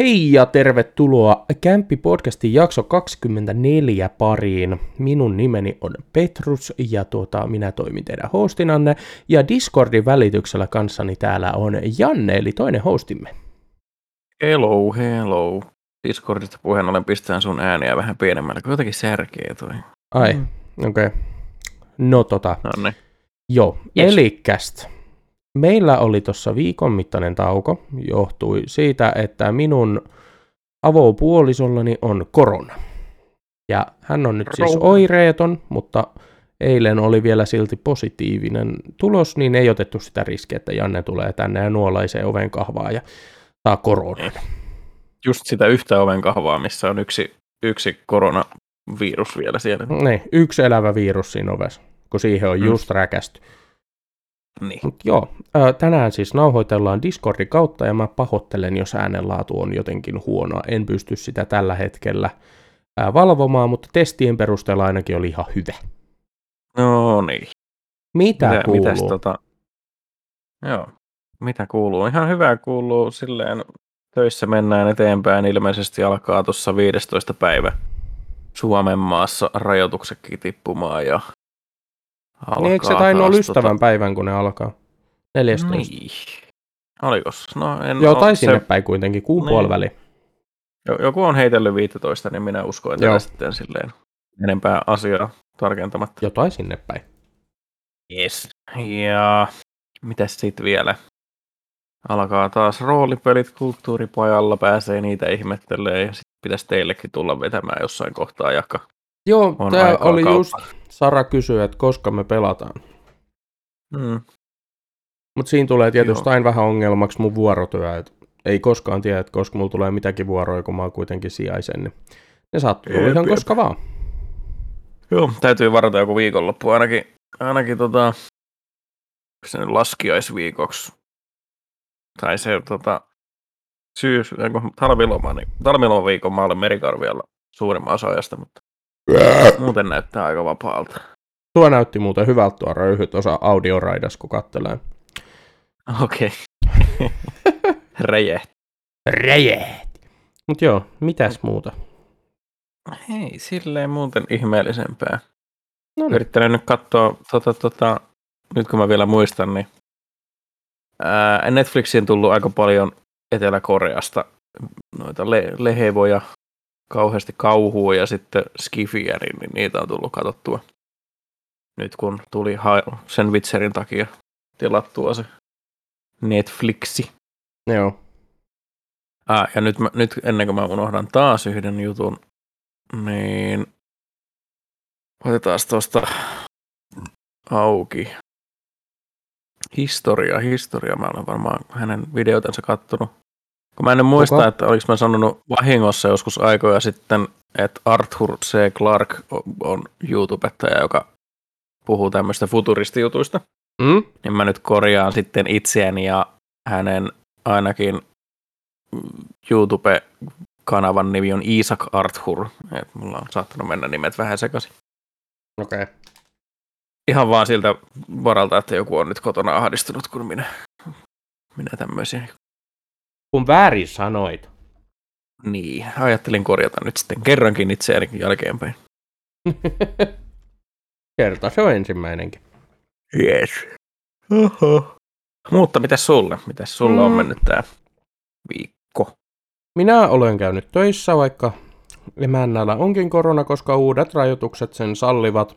Hei ja tervetuloa Kämppi-podcastin jakso 24 pariin. Minun nimeni on Petrus ja tuota, minä toimin teidän hostinanne. Ja Discordin välityksellä kanssani täällä on Janne, eli toinen hostimme. Hello, hello. Discordista puheen ollen pistään sun ääniä vähän pienemmällä, kun jotenkin särkee toi. Ai, mm. okei. Okay. No tota. No niin. Joo, yes. elikästä. Meillä oli tuossa viikon mittainen tauko, johtui siitä, että minun avopuolisollani on korona. Ja hän on nyt siis oireeton, mutta eilen oli vielä silti positiivinen tulos, niin ei otettu sitä riskiä, että Janne tulee tänne ja nuolaisee oven kahvaa ja saa koronan. Just sitä yhtä oven kahvaa, missä on yksi, yksi koronavirus vielä siellä. Niin, yksi elävä virus siinä ovessa, kun siihen on mm. just räkästy. Niin. Mut joo, tänään siis nauhoitellaan Discordin kautta ja mä pahoittelen, jos äänenlaatu on jotenkin huonoa. En pysty sitä tällä hetkellä valvomaan, mutta testien perusteella ainakin oli ihan hyvä. No niin. Mitä, mitä kuuluu? Mitäs tota... Joo, mitä kuuluu? Ihan hyvää kuuluu silleen, töissä mennään eteenpäin. Ilmeisesti alkaa tuossa 15. päivä Suomen maassa rajoituksetkin tippumaan ja Alkaa niin eikö se tainnut olla ystävän tota... päivän, kun ne alkaa? 14. Niin. Oliko? No, en Joo, tai sinne se... päin kuitenkin, kuun niin. puoliväli. Joku on heitellyt 15, niin minä uskon, että sitten silleen enempää asiaa tarkentamatta. Jotain sinne päin. Yes. Ja mitäs sitten vielä? Alkaa taas roolipelit kulttuuripajalla, pääsee niitä ihmettelee ja sitten pitäisi teillekin tulla vetämään jossain kohtaa jaka. Joo, tämä oli kautta. just Sara kysyy, että koska me pelataan. Mm. Mutta siinä tulee tietysti Joo. aina vähän ongelmaksi mun vuorotyö. Et ei koskaan tiedä, että koska mulla tulee mitäkin vuoroja, kun mä oon kuitenkin sijaisen. Niin ne sattuu Eep, ihan koska vaan. Joo, täytyy varata joku viikonloppu. Ainakin, ainakin tota, sen laskiaisviikoksi. Tai se tota, syys, talviloma, niin talvilomaviikon mä olen merikarvialla suurimman osa ajasta, mutta Muuten näyttää aika vapaalta. Tuo näytti muuten hyvältä tuo röyhy tuossa audioraidas, kun kattelee. Okei. Okay. Rejeht. Rejeht. Mut joo, mitäs muuta? Hei, silleen muuten ihmeellisempää. No niin. Yrittänyt nyt katsoa, tota, tota, nyt kun mä vielä muistan, niin ää, Netflixiin tullut aika paljon Etelä-Koreasta noita le- lehevoja kauheasti kauhua ja sitten Skifieri, niin niitä on tullut katsottua. Nyt kun tuli sen Witcherin takia tilattua se Netflixi. Joo. Ah, ja nyt, mä, nyt ennen kuin mä unohdan taas yhden jutun, niin otetaan tuosta auki. Historia, historia. Mä olen varmaan hänen videotensa kattonut. Kun mä en muista, Kuka? että oliko mä sanonut vahingossa joskus aikoja sitten, että Arthur C. Clarke on YouTubettaja, joka puhuu tämmöistä futuristijutuista. Mm? Niin mä nyt korjaan sitten itseäni ja hänen ainakin YouTube-kanavan nimi on Isaac Arthur. Et mulla on saattanut mennä nimet vähän sekaisin. Okei. Okay. Ihan vaan siltä varalta, että joku on nyt kotona ahdistunut, kun minä, minä tämmöisiä kun väärin sanoit. Niin, ajattelin korjata nyt sitten kerrankin itseäni jälkeenpäin. Kerta se on ensimmäinenkin. Yes. Oho. Mutta mitä sulle? Mitä sulla mm. on mennyt tämä viikko? Minä olen käynyt töissä, vaikka emännällä onkin korona, koska uudet rajoitukset sen sallivat,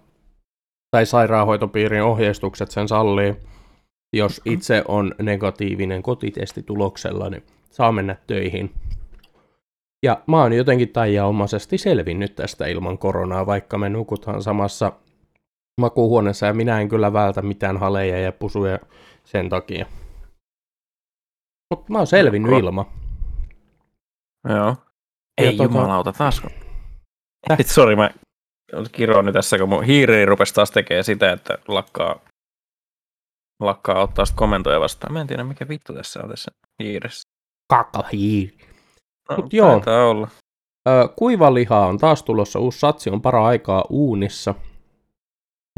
tai sairaanhoitopiirin ohjeistukset sen sallii. Jos itse on negatiivinen kotitestituloksella, niin saa mennä töihin. Ja mä oon jotenkin taiaomaisesti selvinnyt tästä ilman koronaa, vaikka me nukutaan samassa makuuhuoneessa ja minä en kyllä vältä mitään haleja ja pusuja sen takia. Mutta mä oon selvinnyt Ko- ilman. Joo. Ei tota... jumalauta, taas. Sori, mä kiroon nyt tässä, kun mun hiiri rupesi taas tekemään sitä, että lakkaa, lakkaa ottaa sitä komentoja vastaan. Mä en tiedä, mikä vittu tässä on tässä hiiressä kakahiiri. No, Mut joo, olla. Ö, kuivalihaa on taas tulossa, uusi satsi on para aikaa uunissa.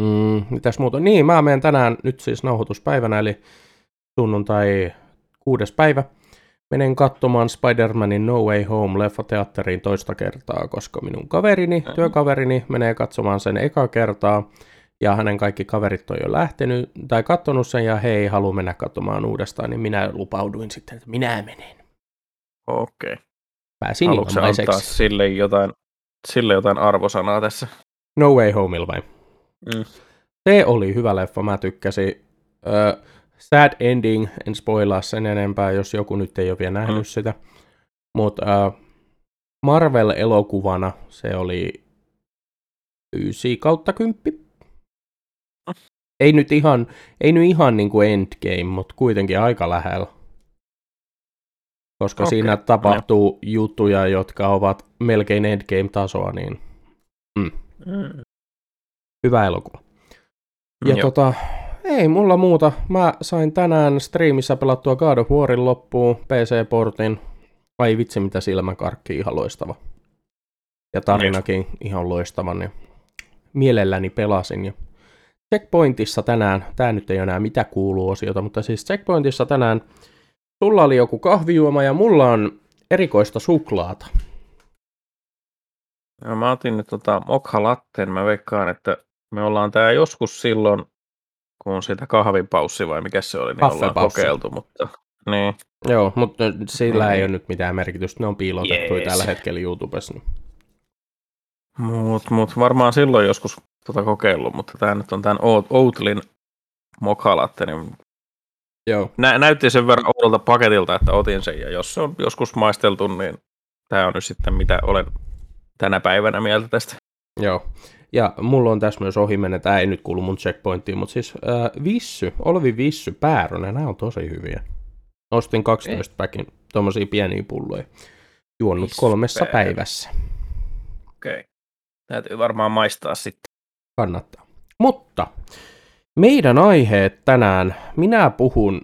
Mm, mitäs muuta? Niin, mä menen tänään nyt siis nauhoituspäivänä, eli sunnuntai kuudes päivä. menen katsomaan Spider-Manin No Way Home leffa teatteriin toista kertaa, koska minun kaverini, työkaverini menee katsomaan sen eka kertaa, ja hänen kaikki kaverit on jo lähtenyt, tai kattonut sen, ja he ei halua mennä katsomaan uudestaan, niin minä lupauduin sitten, että minä menen. Okei. Pääsin Haluatko antaa sille jotain, sille jotain arvosanaa tässä? No Way Homeilla vai? Mm. Se oli hyvä leffa, mä tykkäsin. Ö, sad ending, en spoilaa sen enempää, jos joku nyt ei ole vielä nähnyt Mm. mm. sitä. Mutta Marvel-elokuvana se oli 9 kautta 10. Ei nyt ihan, ei nyt ihan niin kuin Endgame, mutta kuitenkin aika lähellä. Koska Okei, siinä tapahtuu juttuja, jotka ovat melkein Endgame-tasoa, niin Mm. hyvä elokuva. Ja Joo. tota, ei mulla muuta. Mä sain tänään striimissä pelattua God of Warin loppuun, PC-portin. Ai vitsi, mitä silmäkarkki, ihan loistava. Ja tarinakin ihan loistava, niin mielelläni pelasin. Ja Checkpointissa tänään, tää nyt ei enää mitä kuuluu osiota, mutta siis Checkpointissa tänään sulla oli joku kahvijuoma ja mulla on erikoista suklaata. Ja mä otin nyt tota mokha latteen, mä veikkaan, että me ollaan tää joskus silloin, kun sitä kahvipaussi vai mikä se oli, niin ollaan kokeiltu, mutta niin. Joo, mutta sillä ei Niin. ole nyt mitään merkitystä. Ne on piilotettu Jees. tällä hetkellä YouTubessa. Niin. Mut, mut varmaan silloin joskus tota kokeillut, mutta tää nyt on tän Oat- Oatlin mokha latte, niin Joo. nä- näytti sen verran oudolta paketilta, että otin sen, ja jos se on joskus maisteltu, niin tämä on nyt sitten mitä olen tänä päivänä mieltä tästä. Joo. Ja mulla on tässä myös ohimennen, tämä ei nyt kuulu mun checkpointtiin, mutta siis äh, Vissy, Olvi Vissy, Päärönen, nämä on tosi hyviä. Ostin 12 päkin tuommoisia pieniä pulloja. Juonnut Vissy kolmessa Päärönen. päivässä. Okei. Täytyy varmaan maistaa sitten. Kannattaa. Mutta meidän aiheet tänään, minä puhun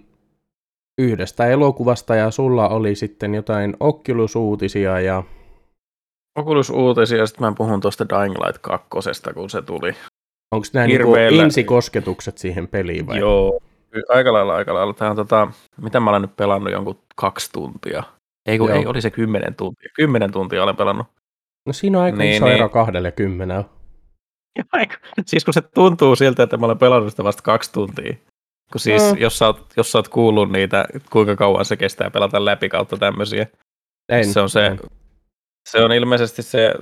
yhdestä elokuvasta ja sulla oli sitten jotain Oculus-uutisia ja Oculus-uutisia, ja sitten mä puhun tuosta Dying Light 2, kun se tuli. onko nämä niinku ensikosketukset siihen peliin vai? Joo. Aika lailla, aika lailla. Tämä on tota, mitä mä olen nyt pelannut jonkun kaksi tuntia. Ei, kun, Joo. ei oli se kymmenen tuntia. Kymmenen tuntia olen pelannut. No siinä on aika Niin, iso niin. ero kahdelle kymmenellä. Siis kun se tuntuu siltä, että mä olen pelannut sitä vasta kaksi tuntia. Kun siis, Mm. jos, sä oot, jos sä oot kuullut niitä, kuinka kauan se kestää pelata läpi kautta tämmöisiä. En, Se on se, se on ilmeisesti se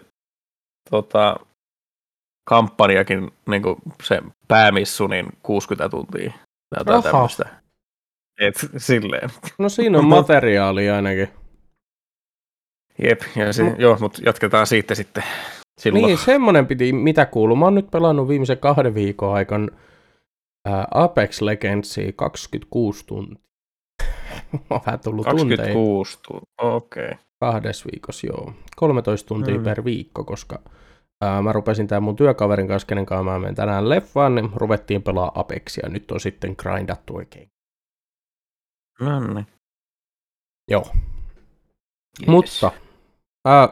tota, kampanjakin, niin kuin se päämissu, niin 60 tuntia. Tai jotain tämmöistä. Et silleen. No siinä on materiaalia ainakin. Jep, ja se, Mut- joo, mutta jatketaan siitä sitten silloin. Niin, semmonen piti, mitä kuuluu. Mä oon nyt pelannut viimeisen kahden viikon aikana ää, Apex Legendsia 26 tuntia. Mä oon vähän tullut tunteja 26 tuntia, okei. Okay. kahdessa viikossa, joo. 13 tuntia Mm. per viikko, koska ää, mä rupesin tämän mun työkaverin kanssa, kenen kanssa mä menen tänään leffaan, niin ruvettiin pelaa Apexia. Nyt on sitten grindattu oikein. No niin. Joo. Yes. Mutta ää,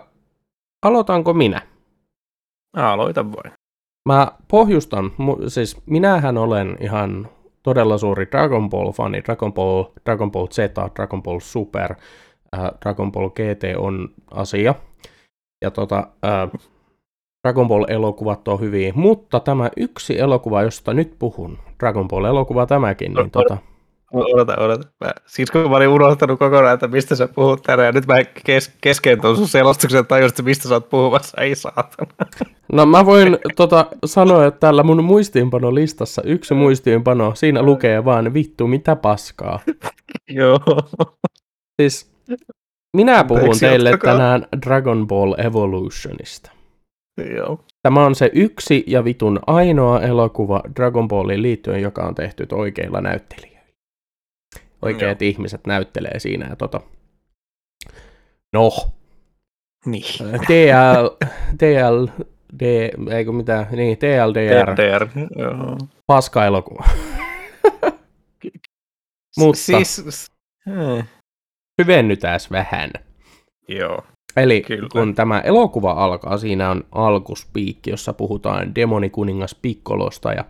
aloitanko minä? Aloita vain. Mä pohjustan, siis minähän olen ihan todella suuri Dragon Ball-fani, Dragon Ball, Dragon Ball Z, Dragon Ball Super, äh, Dragon Ball GT on asia. Ja tota, äh, Dragon Ball-elokuvat on hyviä, mutta tämä yksi elokuva, josta nyt puhun, Dragon Ball-elokuva tämäkin, niin tota, Odota, odota. Mä, siis kun mä olin unohtanut kokonaan, että mistä sä puhut tänään, ja nyt mä kes, kesken tuon sun selostuksen tajusin, että mistä sä oot puhumassa, ei saatana. no mä voin tota, sanoa, että täällä mun muistiinpanolistassa yksi muistiinpano, siinä lukee vaan vittu mitä paskaa. Joo. Siis minä puhun Anteeksi, teille jatkakaa. tänään Dragon Ball Evolutionista. Joo. Tämä on se yksi ja vitun ainoa elokuva Dragon Balliin liittyen, joka on tehty oikeilla näyttelijöillä. Oikeat ihmiset näyttelee siinä ja tota... No, Niin. TL, TL, D, eikö mitään, niin, TLDR, TDR. Joo. paska elokuva. Mutta- Siis, hmm. Hyvennytään vähän. Joo. Eli Kyllä. kun tämä elokuva alkaa, siinä on alkuspiikki, jossa puhutaan demonikuningas Pikkolosta ja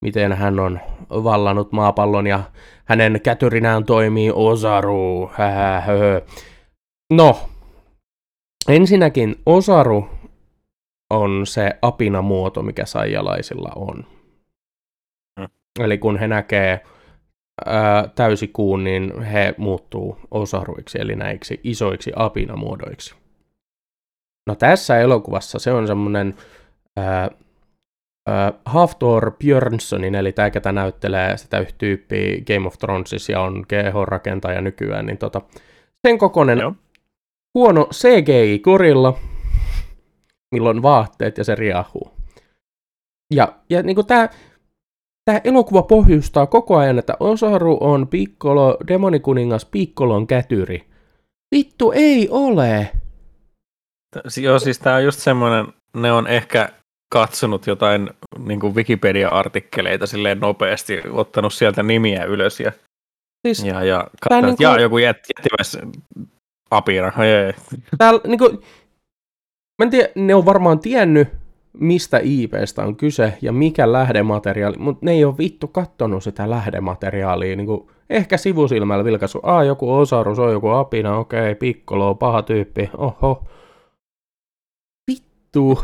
miten hän on vallannut maapallon ja hänen kätyrinään toimii Osaru. Hähähö. No, ensinnäkin Osaru on se apinamuoto, mikä saijalaisilla on. Mm. Eli kun he näkee ää, täysikuun, niin he muuttuu osaruiksi, eli näiksi isoiksi apinamuodoiksi. No tässä elokuvassa se on semmoinen Haftor Björnssonin, eli tämä, ketä näyttelee sitä yhtä tyyppiä Game of Thronesissa ja on GH-rakentaja nykyään, niin tota, sen kokoinen Joo. huono CGI-korilla, milloin vaatteet ja se riahuu. Ja, ja niin tämä tämä elokuva pohjustaa koko ajan, että Osaru on Piccolo, demonikuningas Piccolon kätyri. Vittu, ei ole! Joo, siis tämä on just semmoinen, ne on ehkä katsonut jotain niin kuin Wikipedia-artikkeleita silleen nopeasti, ottanut sieltä nimiä ylös ja, Siis ja, ja katsonut, niinku- jaa, joku jät, jättimäs apina, täällä niinku, mä en tiedä, ne on varmaan tiennyt, mistä IPstä on kyse ja mikä lähdemateriaali, mutta ne ei ole vittu kattonut sitä lähdemateriaalia. Niinku, ehkä sivusilmällä vilkaisu, aa joku Osaru, se on joku apina, okei, Piccolo, paha tyyppi, oho. Vittu.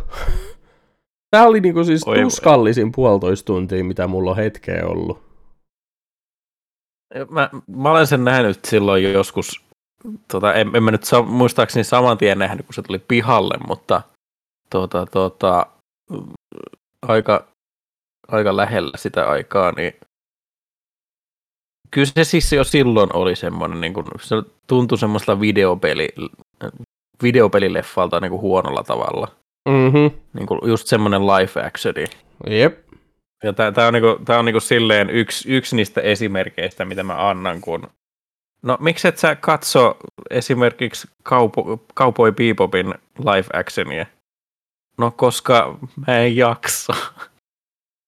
Tää oli niinku siis Oi voi. tuskallisin puolitoista tuntia, mitä mulla on hetkeä ollut. Mä, mä olen sen nähnyt silloin jo joskus, tota, en, en mä nyt sa, muistaakseni saman tien nähnyt, kun se tuli pihalle, mutta tota, tota, aika, aika lähellä sitä aikaa, niin kyllä se siis jo silloin oli semmoinen, niin kuin, se tuntui semmoista videopeli, videopelileffalta niin kuin huonolla tavalla. Mhm. Niin kuin just semmoinen live actioni. Jep. Ja tämä on, niinku, tää on niinku silleen yksi, yksi niistä esimerkkeistä, mitä mä annan, kun... No miksi et sä katso esimerkiksi Cowboy, Cowboy Bebopin live actionia? No koska mä en jaksa.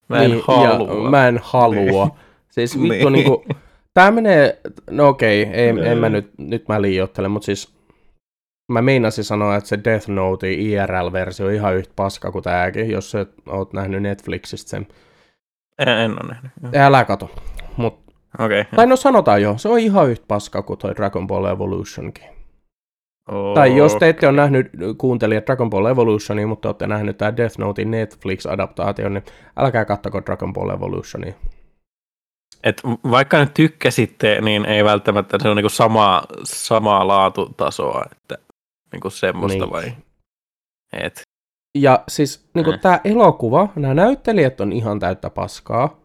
Mä en niin, halua. Ja mä en halua. Siis vittu Niin. niinku, tää menee, no okei, ei, Niin. en mä nyt, nyt mä liioittele, mutta siis mä meinasin sanoa, että se Death Note IRL-versio on ihan yhtä paska kuin tääkin, jos sä oot nähnyt Netflixistä sen. En, en ole nähnyt. Älä kato. Mut. Okay. tai no sanotaan jo, se on ihan yhtä paska kuin toi Dragon Ball Evolutionkin. Tai jos te ette ole nähnyt kuuntelijat Dragon Ball Evolutionia, mutta olette nähnyt tämä Death Notein Netflix-adaptaatio, niin älkää kattoko Dragon Ball Evolutionia. Et vaikka nyt tykkäsitte, niin ei välttämättä se on niinku samaa, samaa laatutasoa, että niinku semmoista Niin. vai? Et, Ja siis niin Mm. tämä elokuva, nämä näyttelijät on ihan täyttä paskaa.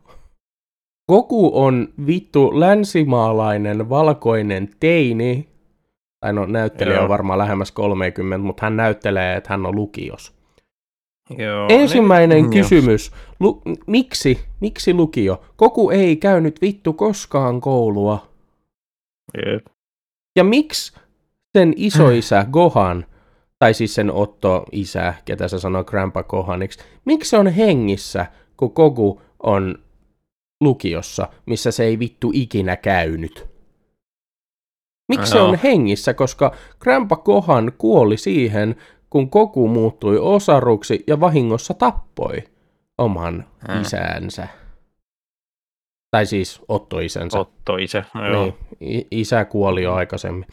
Goku on vittu länsimaalainen valkoinen teini. Tai no näyttelijä Joo. on varmaan lähemmäs 30, mutta hän näyttelee, että hän on lukios. joo, Ensimmäinen niin, kysymys. Lu- miksi? Miksi lukio? Goku ei käynyt vittu koskaan koulua. Jep. Ja miksi sen isoisä Gohan, tai siis sen Otto-isä, ketä se sanoo Grandpa Gohaniksi, miksi se on hengissä, kun Goku on lukiossa, missä se ei vittu ikinä käynyt? Miksi se Joo. on hengissä, koska Grandpa Gohan kuoli siihen, kun Goku muuttui osaruksi ja vahingossa tappoi oman Mm. isänsä. Tai siis Otto-isänsä. Otto isä. Joo. Niin, isä kuoli jo aikaisemmin.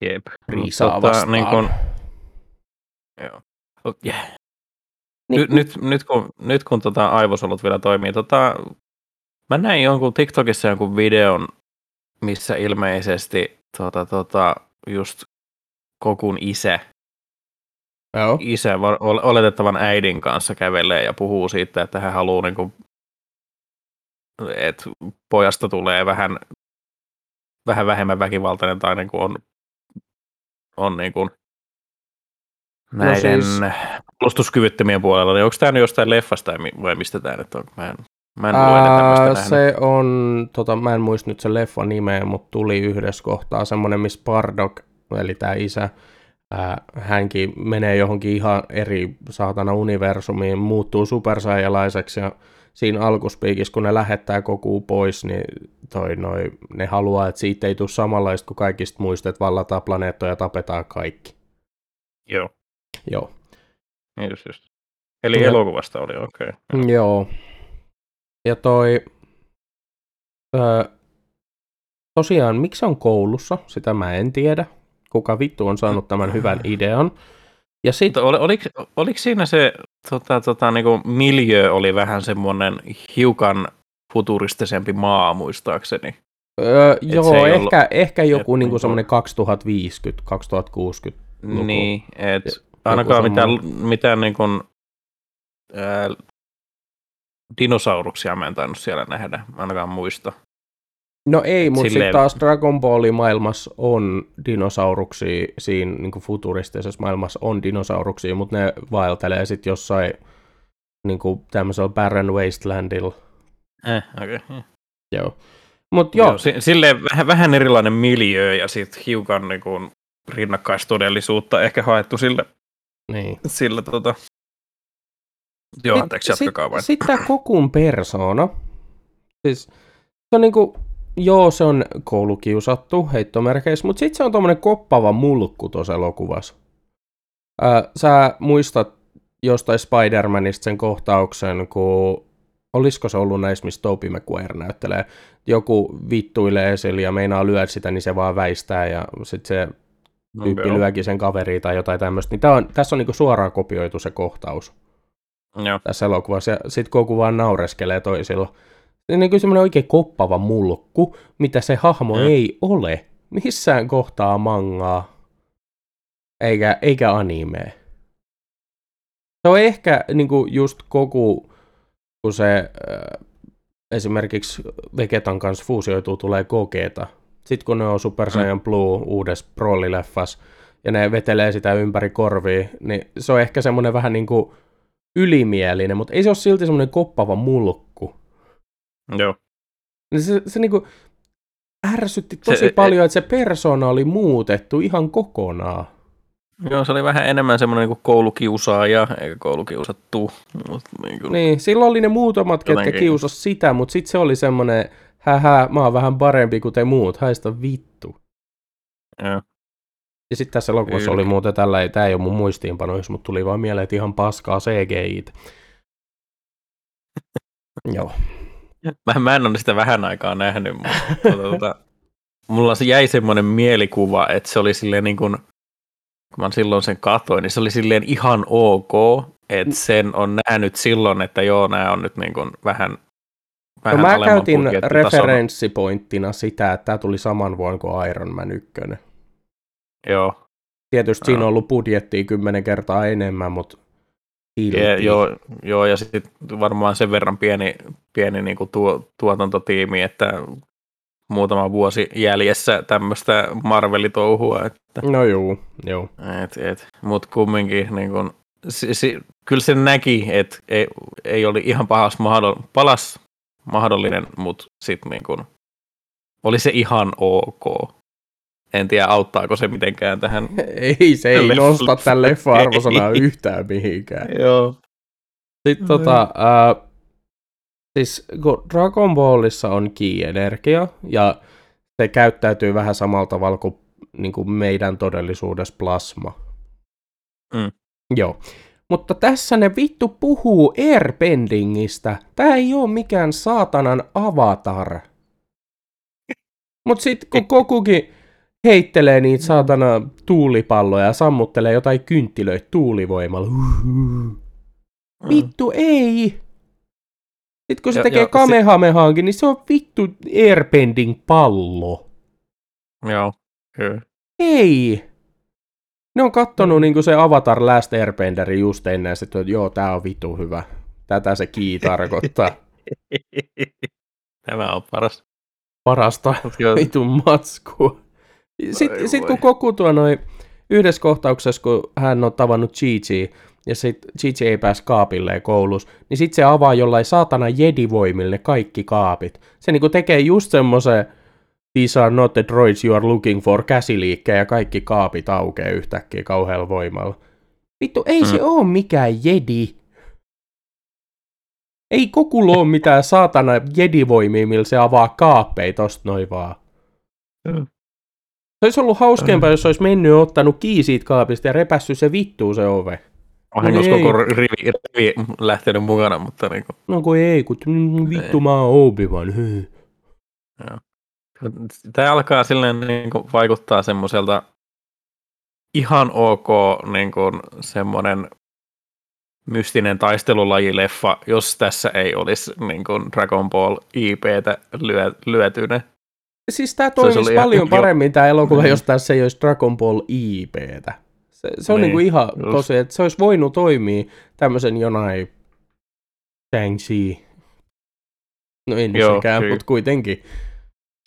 Jep. Riisaa Tota, vastaan. niin kun, joo. Yeah. Niin, Nyt, nyt, nyt kun, nyt kun tota aivosolut vielä toimii, tota, mä näin jonkun TikTokissa jonkun videon, missä ilmeisesti tota, tota, just Kokun isä, Joo. isä va- ol- oletettavan äidin kanssa kävelee ja puhuu siitä, että hän haluaa, niin kuin, että pojasta tulee vähän, vähän vähemmän väkivaltainen tai niin kuin on, on niin kuin näiden siis- no puolustuskyvyttömien puolella. Niin onko tämä nyt jostain leffasta vai mi- vai mistä tämä nyt on? Mä en, mä en Ää, nähnyt. se on, tota, mä en muista nyt sen leffan nimeä, mutta tuli yhdessä kohtaa semmoinen, missä Bardock, eli tämä isä, ää, hänkin menee johonkin ihan eri saatana universumiin, muuttuu supersaijalaiseksi ja siinä alkuspiikissä, kun ne lähettää koko pois, niin toi, noi, ne haluaa, että siitä ei tule samanlaista kuin kaikista muista, että vallataan planeettoja ja tapetaan kaikki. Joo, Joo. niin just, just. Eli Ja- elokuvasta oli, okei. Okay. Joo. Ja toi, öö, tosiaan, miksi se on koulussa, sitä mä en tiedä. Kuka vittu on saanut tämän hyvän idean. Ja sit, Mutta oliko, oliko siinä se tota, tota, niinku miljö oli vähän semmoinen hiukan futuristisempi maa, muistaakseni? öö, joo, ehkä, ollut- ehkä joku niinku niinku- semmoinen 2050, 2060. luku. Niin, et Joku ainakaan mitään, mitään niin kuin, ää, dinosauruksia mä en tainnut siellä nähdä, ainakaan muista. No ei, mutta sitten Silleen- taas Dragon Ballin maailmassa on dinosauruksia, siinä niin futuristisessa maailmassa on dinosauruksia, mutta ne vaeltelee sitten jossain niin tämmöisellä Barren Wastelandilla. Eh, okay. Joo. Mutta joo, Joo, si- silleen vähän, vähän erilainen miljö ja sitten hiukan niin kuin, rinnakkaistodellisuutta ehkä haettu sille, niin. sille tota... Joo, anteeksi, jatkakaa vain. Sitten tämä Kokun persona. Siis se on niinku, joo se on koulukiusattu heittomerkeissä, mutta sitten se on tommonen koppava mulkku tuossa elokuvassa. Ää, sä muistat jostain Spider-Manista sen kohtauksen, kun olisiko se ollut näissä, missä Tobey Maguire näyttelee, joku vittuilee esille ja meinaa lyödä sitä, niin se vaan väistää ja sitten se tyyppi Joo. lyökin sen kaveriin tai jotain tämmöistä. Niin tää on, tässä on niinku suoraan kopioitu se kohtaus Joo. tässä elokuvassa, ja sitten Goku vaan naureskelee toisilla. Niin semmoinen oikein koppava mulkku, mitä se hahmo Mm. ei ole missään kohtaa mangaa, eikä, eikä animea. Se on ehkä niin kuin just Goku, kun se äh, esimerkiksi Vegetan kanssa fuusioituu, tulee Gogeta. Sitten kun ne on Super Saiyan Blue uudessa Broly-leffassa, ja ne vetelee sitä ympäri korvia, niin se on ehkä semmoinen vähän niin kuin ylimielinen, mutta ei se ole silti semmoinen koppava mulkku. Joo. Niin Se, se niinku ärsytti tosi Se- se, paljon, että se persona oli muutettu ihan kokonaan. Joo, se oli vähän enemmän semmoinen niin koulukiusaaja, eikä koulukiusattu. Niin kuin, Niin, silloin oli ne muutamat, ketkä Jotenkin. kiusas sitä, mutta sitten se oli semmoinen, hähä, mä oon vähän parempi kuin te muut, haista vittu. Joo. Ja sitten tässä elokuvassa oli muuten tällä, tämä ei ole mun muistiinpanoissa, mutta tuli vaan mieleen, että ihan paskaa CGI. Joo. Mä, mä en ole sitä vähän aikaa nähnyt, mutta tuota, tuota, mulla se jäi semmoinen mielikuva, että se oli silleen niin kuin, kun mä silloin sen katsoin, niin se oli silleen ihan ok, että sen on nähnyt silloin, että joo, nämä on nyt niin kuin vähän, vähän No mä käytin referenssipointtina sitä, että tämä tuli saman vuonna kuin Iron Man 1. Joo, Tietysti siinä on ollut budjettia kymmenen kertaa enemmän, mutta. Ja, joo, joo, ja sitten varmaan sen verran pieni, pieni niin kuin tuo, tuotantotiimi, että muutama vuosi jäljessä tämmöistä Marvelitouhua, että No juu, joo. Et, et, Mutta kumminkin, niin kun, si, si, kyllä se näki, että ei, ei oli ihan pahas mahdoll, palas mahdollinen, mutta sitten niin kun, oli se ihan ok. En tiedä, auttaako se mitenkään tähän. Ei, se ei Leffa- nosta tämän leffan arvosanaa Ei. yhtään mihinkään. Joo. Sitten tota, äh, siis kun Dragon Ballissa on ki-energia, ja se käyttäytyy vähän samalla tavalla kuin, niin kuin meidän todellisuudessa plasma. Mm. Joo. Mutta tässä ne vittu puhuu airbendingistä. Tää ei oo mikään saatanan avatar. Mut sit kun Kokukin heittelee niitä saatana tuulipalloja ja sammuttelee jotain kynttilöitä tuulivoimalla. Mm. Vittu ei! Sitten kun se Ja- tekee ja Kamehamehaankin, niin se on vittu airbending pallo. Joo, kyllä. Ei! Ne on kattonut Mm. niinku se Avatar Last Airbenderi just ennen, että joo, tää on vittu hyvä. Tätä se kii tarkoittaa. Tämä on paras. Parasta vitun matskua. Sitten sit kun Koku tuo noin yhdessä kohtauksessa, kun hän on tavannut Gigi, ja sit Gigi ei pääs kaapilleen koulussa, niin sit se avaa jollain saatana jedivoimille kaikki kaapit. Se niinku tekee just semmoisen These are not the droids you are looking for käsiliikkeen ja kaikki kaapit aukeaa yhtäkkiä kauhealla voimalla. Vittu, ei mm. se oo mikään jedi. Ei Kokulla oo mitään saatana jedivoimia, millä se avaa kaappeja tosta noin vaan. Mm. Se olisi ollut hauskempaa, jos olisi mennyt ja ottanut kii siitä kaapista ja repässyt se vittuu se ove. Vahingossa No ei. koko rivi, rivi lähtenyt mukana, mutta niin kuin, No kun ei, kun mm, vittu mä oon Obi-Wan. hyy. Tämä alkaa silleen niin kuin vaikuttaa semmoiselta ihan ok niin kuin semmoinen mystinen taistelulajileffa, jos tässä ei olisi niin kuin Dragon Ball IPtä lyö, lyötynä. Siis olisi toimisi ollut ihan- paljon paremmin tää elokuva, Niin. jos tässä ei olisi Dragon Ball IPtä. Se, se on Niin, niinku ihan just. tosi, että se olisi voinut toimia tämmöisen jonain Shang-Chi. No ei Joo, sekään, kyllä. mutta kuitenkin.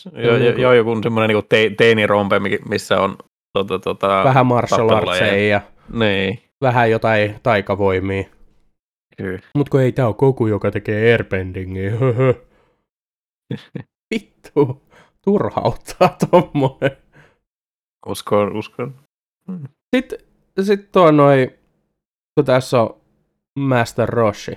Joo, niin jo, kuin- jo, joku semmoinen niin te, teinirompe, mi- missä on tota, tota, Vähän martial artseja ja Niin, vähän jotain taikavoimia. kyllä. Mut kun ei tää ole Goku, joka tekee airbendingia. höhö. Vittu, turhauttaa tommonen. Uskon, uskon. Sitten sit tuo noin, kun tässä on Master Roshi.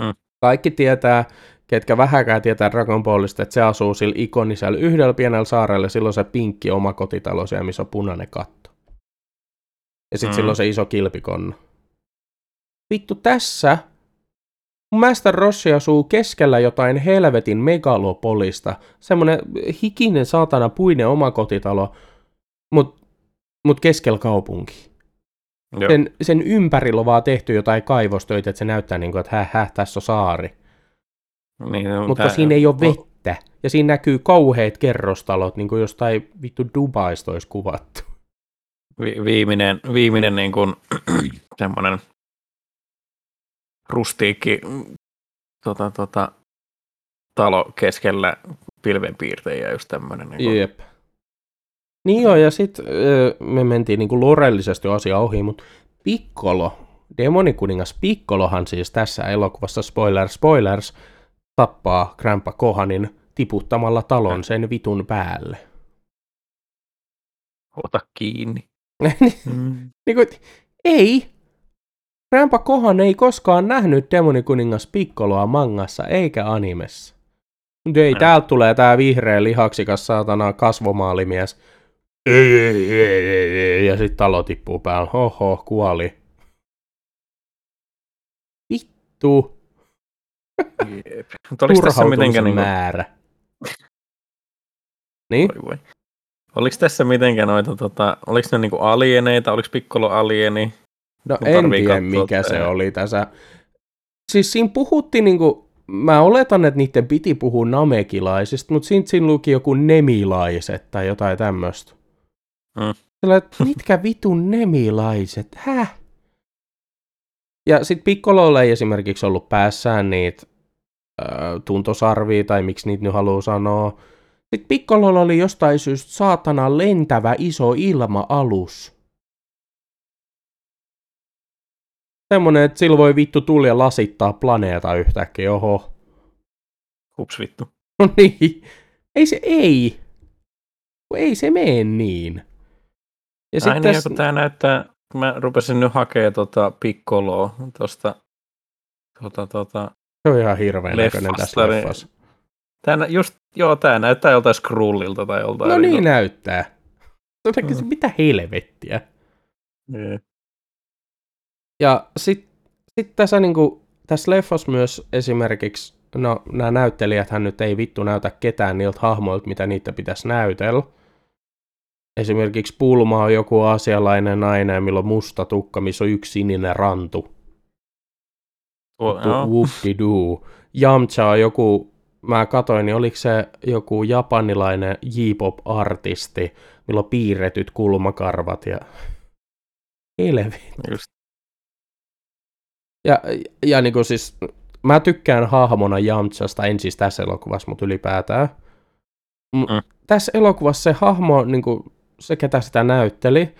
Mm. Kaikki tietää, ketkä vähäkään tietää Dragon Ballista, että se asuu sillä ikonisella yhdellä pienellä saarella, silloin se pinkki oma kotitalo siellä, missä on punainen katto. Ja sitten Mm. silloin se iso kilpikonna. Vittu tässä, Master Roshi asuu keskellä jotain helvetin megalopolista. Semmonen hikinen saatana puinen omakotitalo, mut, mut keskellä kaupunki. Joo. Sen, sen ympärillä on vaan tehty jotain kaivostöitä, että se näyttää niin kuin, että häh, häh, tässä on saari. Niin, no, Mutta tää- siinä ei ole vettä. Ja siinä näkyy kauheat kerrostalot, niin kuin jostain vittu Dubaista olisi kuvattu. Vi- viimeinen, viimeinen niin kuin, semmoinen rustiikki tota, tota, talo keskellä pilvenpiirtejä, just tämmöinen. Niin kuin, Jep. Niin joo, ja sitten me mentiin niin lorellisesti asia ohi, mutta Piccolo, demonikuningas Piccolohan siis tässä elokuvassa, spoiler spoilers, tappaa Grandpa Kohanin tiputtamalla talon sen vitun päälle. ota kiinni. Mm. niin kuin, ei. Grandpa Kohan ei koskaan nähnyt demonikuningas Piccoloa mangassa eikä animessa. Mutta ei, täältä tulee tää vihreä lihaksikas saatana kasvomaalimies. Ei, ei, ei, ei, ei. Ja sitten talo tippuu päällä. Oho, kuoli. Vittu. Jep. Mutta oliko tässä mitenkään... Niin kuin, määrä. Niin? voi voi. Oliko tässä mitenkään noita, tota, oliko ne niinku alieneita, oliko Piccolo alieni? No Mun en tiedä, katsoa mikä se oli tässä. Siis siinä puhuttiin niinku, mä oletan, että niiden piti puhua namekilaisista, mutta siinä, siinä luki joku nemilaiset tai jotain tämmöistä. Mm. Mm. mitkä vitun nemilaiset, häh? Ja sit Piccololla ei esimerkiksi ollut päässään niitä ö, tuntosarvia, tai miksi niitä nyt haluaa sanoa. Sitten Piccololla oli jostain syystä saatana lentävä iso ilma-alus. Semmonen, että sillä voi vittu tulla lasittaa planeeta yhtäkkiä, oho. Hups vittu. No niin, ei se ei. Ei se mene niin. Ja Ai sitten niin, tässä, kun tää näyttää, mä rupesin nyt hakemaan tota Piccoloa tosta, tota, tota, se on ihan hirveän näköinen tässä niin- leffassa. tää, nä- just, joo, tää näyttää joltain Skrullilta tai joltain. No niin niinku- näyttää. Jotenkin Mm. mitä helvettiä. Niin. Ja sitten sit tässä, niinku, tässä leffassa myös esimerkiksi, no nämä näyttelijäthän nyt ei vittu näytä ketään niiltä hahmoilta, mitä niitä pitäisi näytellä. Esimerkiksi Pulma on joku asialainen nainen, millä on musta tukka, missä on yksi sininen rantu. Joo. Whoop-de-doo. Yamcha on joku, mä katoin, niin oliko se joku japanilainen J-pop-artisti, millä on piirretyt kulmakarvat ja helvetti. Just, Ja, ja niin kuin siis, mä tykkään hahmona Yamchasta, en siis tässä elokuvassa, mutta ylipäätään. M- Mm. Tässä elokuvassa se hahmo, niin kuin, se ketä sitä näytteli,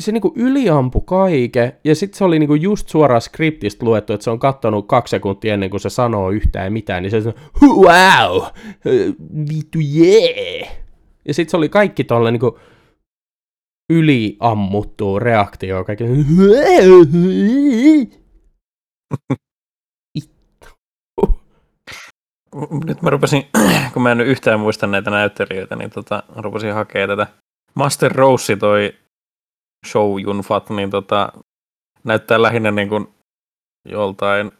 se niin yliampu kaiken, ja sitten se oli niin kuin just suoraan skriptistä luettu, että se on kattonut kaksi sekuntia ennen kuin se sanoo yhtään mitään, niin se sanoo, wow, vittu jee. Yeah. Ja sitten se oli kaikki tolle niin yliammuttu reaktio, kaikki nyt mä rupesin, kun mä en nyt yhtään muista näitä näyttelijöitä, niin tota, rupesin hakemaan tätä. Master Rose toi show Junfat, niin tota, näyttää lähinnä niin kuin joltain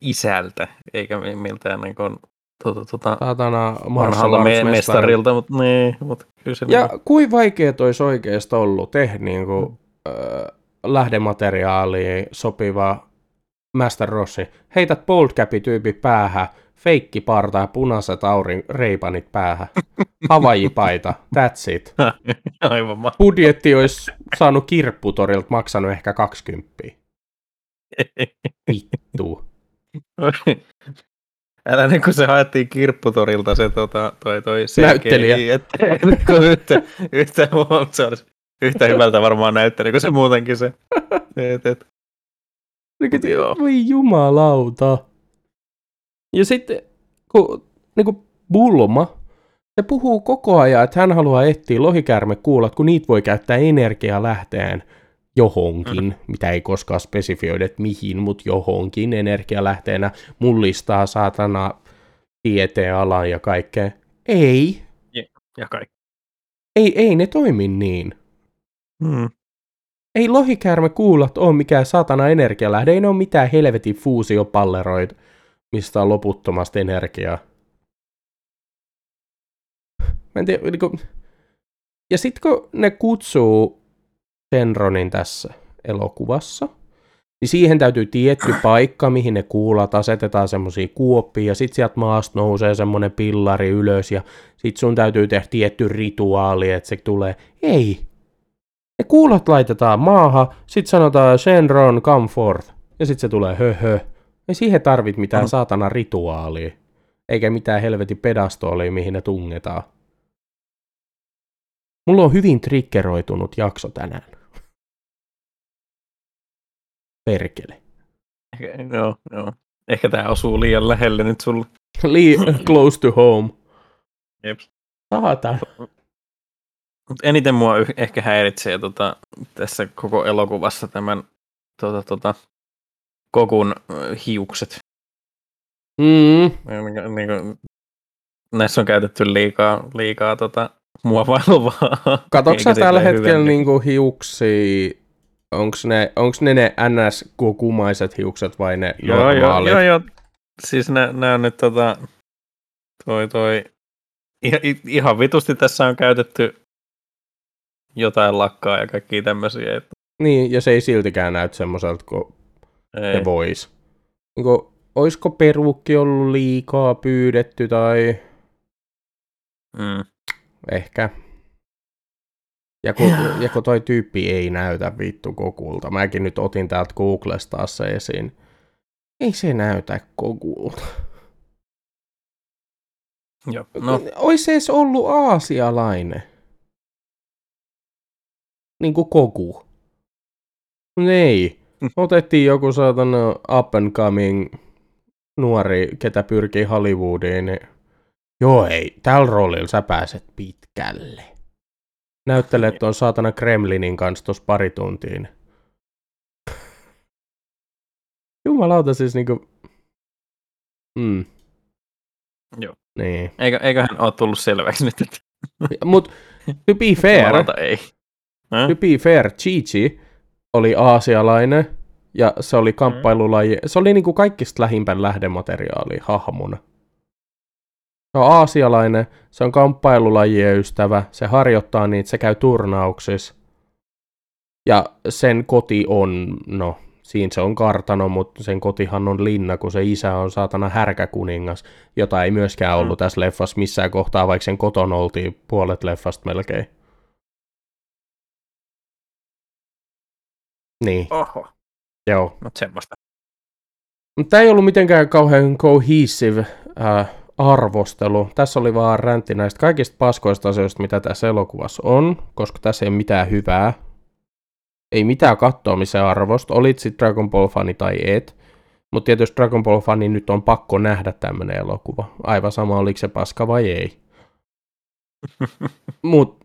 isältä, eikä miltään niin kuin, tuota, tuota, Saatana vanhalta me- mestarilta, mutta niin, mutta kyllä se Ja niin kuin vaikeet olisi oikeasti ollut tehdä niin kuin, äh, lähdemateriaaliin sopiva Master Rossi. Heität bold tyypi päähän, feikki parta ja punaiset aurin reipanit päähän. Havajipaita, that's it. aivan ma- Budjetti olisi saanut kirpputorilta maksanut ehkä 20. Vittu. Älä niin kun se haettiin kirpputorilta se tota, toi, toi Näyttelijä. CGI, että kun yhtä, yhtä, se olisi yhtä hyvältä varmaan näyttänyt kuin se muutenkin se. Et, et. Joo. Voi jumalauta. Ja sitten, kun niin kuin Bulma, se puhuu koko ajan, että hän haluaa etsiä lohikärmekuulat, kun niitä voi käyttää energialähteen johonkin, mm. mitä ei koskaan spesifioida, että mihin, mutta johonkin energialähteenä mullistaa saatana tieteen alan ja kaikkea. Ei, Ja kaikki. ei, ei ne toimi niin. Hmm. Ei lohikäärmekuulat ole mikään satana energialähde, ei ne ole mitään helvetin fuusiopalleroid, mistä on loputtomasti energiaa. Mä en tiedä, niin kuin... Ja sitten kun ne kutsuu Senronin tässä elokuvassa, niin siihen täytyy tietty paikka, mihin ne kuulat asetetaan semmoisia kuoppia, ja sitten sieltä maasta nousee semmoinen pillari ylös, ja sitten sun täytyy tehdä tietty rituaali, että se tulee. Ei, ne kuulat laitetaan maahan, sit sanotaan Shenron, come forth. Ja sit se tulee höhö. Ei siihen tarvit mitään Mhm. saatana rituaalia. Eikä mitään helvetin pedastoolia, mihin ne tungetaan. Mulla on hyvin triggeroitunut jakso tänään. Perkele. Ehkä, joo, joo. Ehkä tämä osuu liian lähelle nyt sulle. Lee close to home. Jeps. Saatan. Mut eniten mua ehkä häiritsee tota, tässä koko elokuvassa tämän tota, tota, kokun ö, hiukset. Mm. Niin, niin kuin, näissä on käytetty liikaa, liikaa tota, muovailuvaa. Katoksa tällä hetkellä niinku hiuksia, onks ne, onks ne ne NS-kumaiset hiukset vai ne Joo, joo, normaalit? joo, joo. Siis nä, nää on nyt tota, toi, toi, ihan, ihan vitusti tässä on käytetty jotain lakkaa ja kaikkia tämmöisiä. Että Niin, ja se ei siltikään näytä semmoiselta kuin ei. se vois. Niinku, oisko perukki ollut liikaa pyydetty tai Mm. ehkä. Ja kun, ja kun toi tyyppi ei näytä vittu kokulta. Mäkin nyt otin täältä Googlesta taas se esiin. Ei se näytä kokulta. Joo. No, Ois se edes ollut aasialainen. Niinku koku. Mut Ei. Otettiin joku saatana up and coming nuori, ketä pyrkii Hollywoodiin. Niin... Joo ei, tällä roolilla sä pääset pitkälle. Näyttelet tuon saatana Kremlinin kanssa tuossa pari tuntiin. Jumalauta siis niinku... Mm. Joo. Niin. eikö, eiköhän ole tullut selväksi nyt, että Mut to be fair, jumalauta ei. Häh? to be fair, Chi-Chi oli aasialainen ja se oli kamppailulaji. Se oli niinku kaikista lähimpän lähdemateriaalia hahmona. Se on aasialainen, se on kamppailulajien ystävä, se harjoittaa niitä, se käy turnauksissa. Ja sen koti on, no, siinä se on kartano, mutta sen kotihan on linna, kun se isä on saatana härkäkuningas, jota ei myöskään ollut tässä leffassa missään kohtaa, vaikka sen koton oltiin puolet leffasta melkein. Niin, Oho. joo. No semmoista. Tämä ei ollut mitenkään kauhean cohesive äh, arvostelu. Tässä oli vaan räntti näistä kaikista paskoista asioista, mitä tässä elokuvassa on, koska tässä ei ole mitään hyvää. Ei mitään kattoamisen arvosta, olit sit Dragon Ball fani tai et. Mutta tietysti Dragon Ball fani nyt on pakko nähdä tämmöinen elokuva. Aivan sama, oliko se paska vai ei. Mut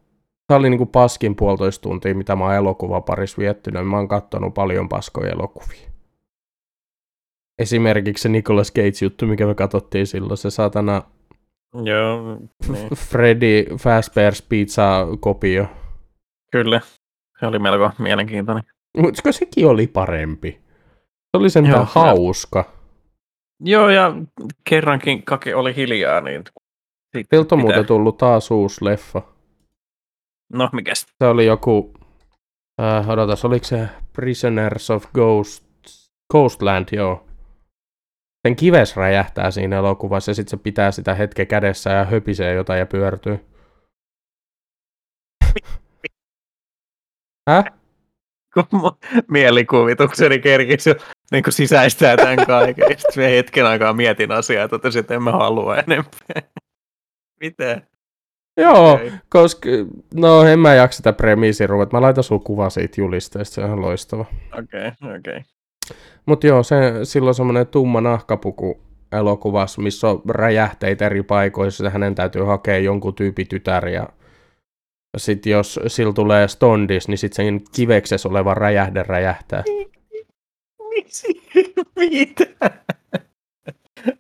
tämä oli niinku paskin puolitoista tuntia, mitä mä oon elokuva parissa viettänyt. Mä oon kattonut paljon paskoja elokuvia. Esimerkiksi se Nicolas Cage-juttu, mikä me katsottiin silloin, se saatana Joo, niin. Freddy Fazbear's Pizza-kopio. kyllä. Se oli melko mielenkiintoinen. Mutta sekin oli parempi. Se oli sentään Joo, hauska. Joo, ja kerrankin Kake oli hiljaa, niin... Siltä on muuten tullut taas uusi leffa. No, mikäs? Se oli joku, äh, odotas, oliko se Prisoners of Ghost, Ghostland, joo. Sen kives räjähtää siinä elokuvassa ja sitten se pitää sitä hetken kädessä ja höpisee jotain ja pyörtyy. Häh? kun mun mielikuvitukseni kerkisi niin kuin sisäistää tämän kaiken. Sitten hetken aikaa mietin asiaa ja totesin, että en mä halua enempää. Mitä? Joo, Okei. koska, no en mä jaksa sitä premiisiä ruveta. Mä laitan sulla kuva siitä julisteesta, se on ihan loistava. Okei, okay, okei. Okay. Mutta joo, se, silloin semmoinen tumma nahkapuku elokuvassa, missä on räjähteitä eri paikoissa, ja hänen täytyy hakea jonkun tyypin tytär, ja sitten jos sillä tulee stondis, niin sitten sen kiveksessä oleva räjähde räjähtää. Miksi? Mitä?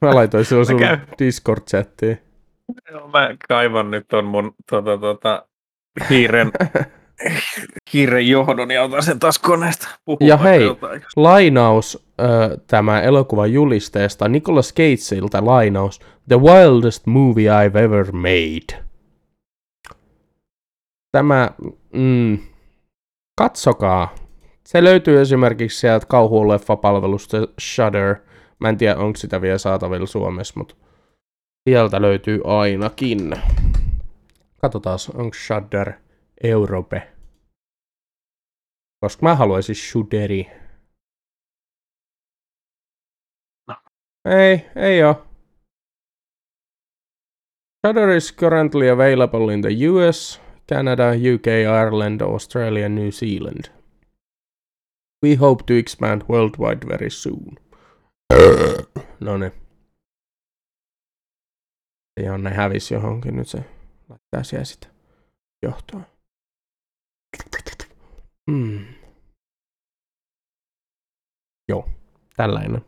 Mä laitoin silloin sun. Discord-chattiin. Joo, mä kaivan nyt ton mun tota, tota, hiiren, hiiren johdon ja otan sen taas koneesta. Puhun Ja hei, jotain. Lainaus äh, tämä elokuvan julisteesta, Nicolas Cageilta lainaus, The wildest movie I've ever made. Tämä, mm, katsokaa. Se löytyy esimerkiksi sieltä kauhuleffapalvelusta Shudder. Mä en tiedä, onko sitä vielä saatavilla Suomessa, mutta sieltä löytyy ainakin. Katsotaan, onko Shudder Europe. Koska mä haluaisin Shudderi. No. Ei, ei oo. Shudder is currently available in the US, Canada, UK, Ireland, Australia, New Zealand. We hope to expand worldwide very soon. No niin. Ihan ne hävisi johonkin nyt se laittaa siellä sitä johtoa. Hmm. Joo, tällainen.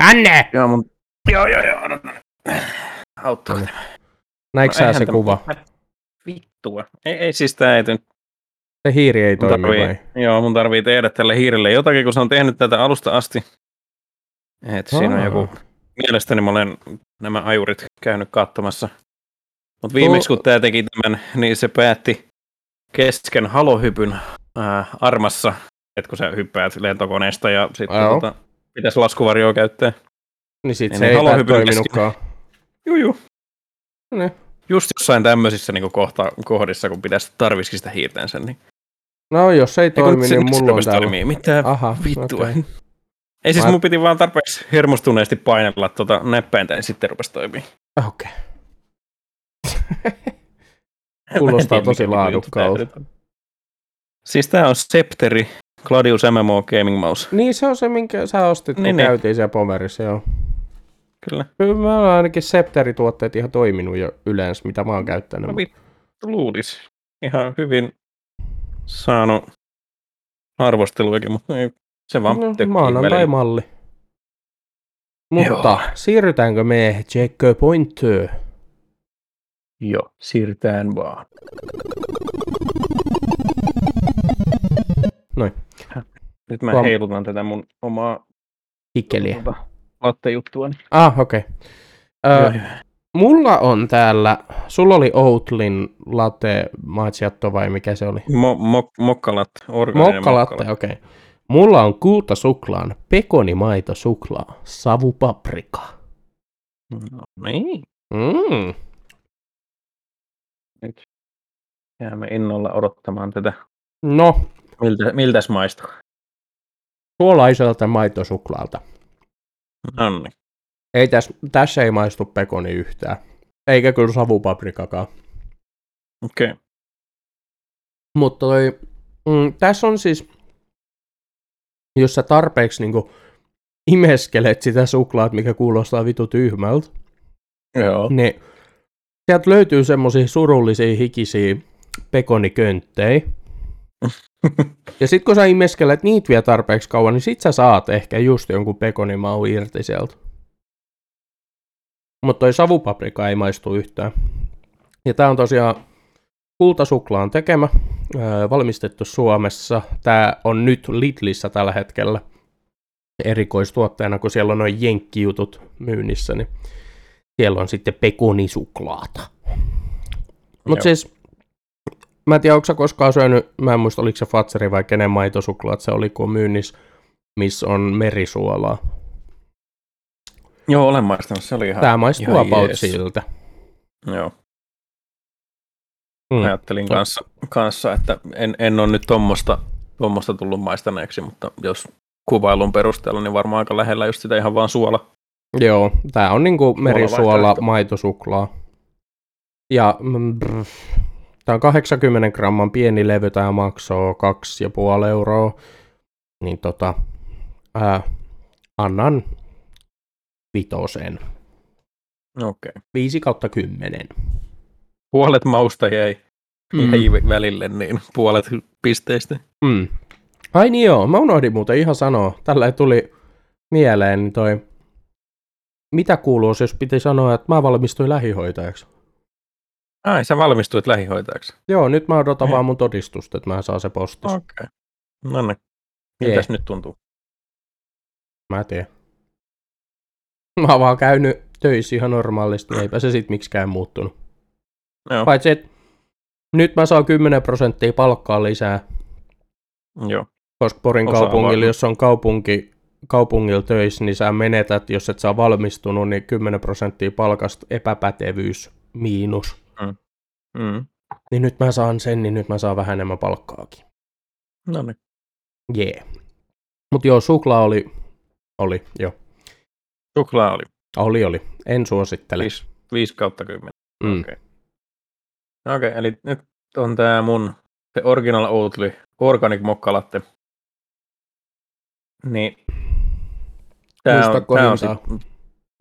Janne! Joo, mun... Joo, joo, joo, odotan. Auttaa. No niin. Näikö sä se kuva? Vittua. Ei, ei siis tää ei nyt Se hiiri ei Mun toimi tarvii, vai? joo, mun tarvii tehdä tälle hiirelle jotakin, kun se on tehnyt tätä alusta asti. Et siinä on joku, mielestäni mä olen nämä ajurit käynyt katsomassa. Mutta viimeksi kun tämä teki tämän, niin se päätti kesken halohypyn ää, armassa, että kun sä hyppäät lentokoneesta ja sitten Joo. tota, pitäisi laskuvarjoa käyttää. Niin sit Niin, se niin ei toiminutkaan. Juu, juu. No niin. Just jossain tämmöisissä niin kohta, kohdissa, kun pitäisi tarvitsisi sitä hiirtensä. Niin. No jos ei Ei, kun toimi, niin mulla on täällä. toimii. Mitä Aha, vittua. okei. Ei siis Mä- mun piti vaan tarpeeksi hermostuneesti painella tuota näppäintä, niin sitten rupesi toimii. Okei. Kuulostaa tosi laadukkaalta. Siis tää on Scepteri Gladius MMO Gaming Mouse. Niin se on se, minkä sä ostit, kun Niin, niin. käytiin siellä Pomerissa, joo. Kyllä. Kyllä mä olen ainakin Scepteri-tuotteet ihan toiminut jo yleensä, mitä mä oon käyttänyt. No vittu luulis. Ihan hyvin saanut arvosteluakin, mutta ei, se vaan no, tökkii maanantai-malli. Mutta Joo. siirrytäänkö me checkpointiin? Joo, siirrytään vaan. Noin. Nyt mä Huom- heilutan tätä mun omaa Kikkeliä. tuota. Ah, okei. Okay. Mulla on täällä, sulla oli Outlin latte macchiato vai mikä se oli? Mo, mo, Mokkalatte, okei. Okay. Mulla on kultasuklaan pekonimaito suklaa, savupaprika. No niin. Mm. Nyt jäämme innolla odottamaan tätä. No, Miltä, miltäs maistuu? suolaiselta maitosuklaalta. Niin. Ei täs, tässä ei maistu pekoni yhtään. Eikä kyllä savupaprikakaan. Okei. Okay. Mutta toi, mm, tässä on siis, jos sä tarpeeksi niinku imeskelet sitä suklaat, mikä kuulostaa vitu tyhmältä, Joo. niin sieltä löytyy semmosia surullisia hikisiä pekonikönttejä. Ja sit kun sä imeskelet niitä vielä tarpeeksi kauan, niin sit sä saat ehkä just jonkun pekonimaun irti sieltä. Mutta toi savupaprika ei maistu yhtään. Ja tää on tosiaan kultasuklaan tekemä, ää, valmistettu Suomessa. Tämä on nyt Lidlissä tällä hetkellä erikoistuotteena, kun siellä on noin jenkkijutut myynnissä, niin siellä on sitten pekonisuklaata. Mutta siis, mä en tiedä, onko sä koskaan syönyt, mä en muista, oliko se Fatseri vai kenen maitosuklaat se oli, kun on myynnissä, missä on merisuolaa. Joo, olen maistanut. Se oli ihan Tämä maistuu ihan about jees. siltä. Joo. Mm. Ajattelin kanssa, kanssa että en, en ole nyt tuommoista tommosta tullut maistaneeksi, mutta jos kuvailun perusteella, niin varmaan aika lähellä just sitä ihan vaan suola. Joo, tää on niinku merisuola, maitosuklaa. Ja mm, brr, tää on 80 gramman pieni levy, tää maksoo 2,5 euroa. Niin tota, ää, annan vitosen. Okei. Okay. 5 kautta 10. Puolet mausta jäi, Mm. jäi välille, niin puolet pisteistä. Mm. Ai niin joo, mä unohdin muuten ihan sanoa. Tällä tuli mieleen niin toi, mitä kuuluu, jos piti sanoa, että mä valmistuin lähihoitajaksi. Ai, sä valmistuit lähihoitajaksi. Joo, nyt mä odotan Hei. vaan mun todistusta, että mä saan se postissa. Okei. Okay. No niin. Miltäs Jee. nyt tuntuu? Mä en tiedä. Mä oon vaan käynyt töissä ihan normaalisti, niin eipä se sit miksikään muuttunut. Joo. Paitsi, että nyt mä saan 10 prosenttia palkkaa lisää, Joo. koska Porin Osaa kaupungilla, vaan. jos on kaupunki, kaupungilla töissä, niin sä menetät, jos et saa valmistunut, niin 10 prosenttia palkasta epäpätevyys miinus. Mm. Niin nyt mä saan sen, niin nyt mä saan vähän enemmän palkkaakin. No niin. Jee. Yeah. Mut joo, suklaa oli, oli, joo. Suklaa oli Oli, oli. En suosittele. 5, 5 kautta 10. Mm. Okei. Okei, eli nyt on tää mun se Original Oatly Organic Mokka Latte. Niin. Tää on, Muistatko tää on sit,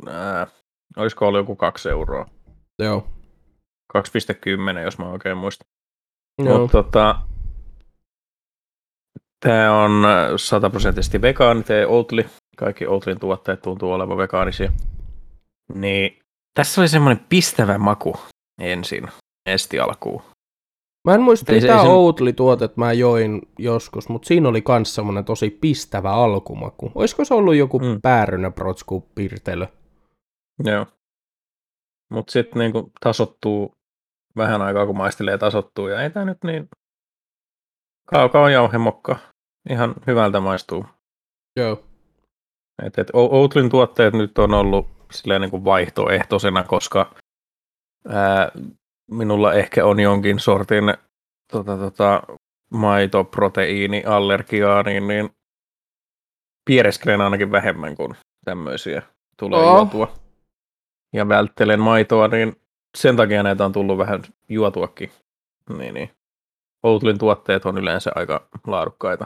ää, olisiko ollut joku kaksi euroa? Joo. 2,10 jos mä oikein muistan. Joo. Mutta tota, tämä on sataprosenttisesti vegaani, tee Oatly. Kaikki Oatlyn tuotteet tuntuu olevan vegaanisia. Niin tässä oli semmoinen pistävä maku ensin, esti alkuun. Mä en muista, Ei se- mitä se- Oatly-tuotet mä join joskus, mutta siinä oli kans semmonen tosi pistävä alkumaku. Olisiko se ollut joku mm. Päärynä protsku pirtelö? Joo. Mutta sitten niinku tasottuu vähän aikaa, kun maistelee tasottuu. Ja ei tämä nyt niin kaukaa jauhemokka. Ihan hyvältä maistuu. Joo. Et, et O- Outlyn tuotteet nyt on ollut silleen niin kuin vaihtoehtoisena, koska ää, minulla ehkä on jonkin sortin tota, tota, maitoproteiiniallergiaa, niin, niin piereskelen ainakin vähemmän kuin tämmöisiä tulee Oh. juotua. Ja välttelen maitoa, niin sen takia näitä on tullut vähän juotuakin. Niin, niin. Outlyn tuotteet on yleensä aika laadukkaita.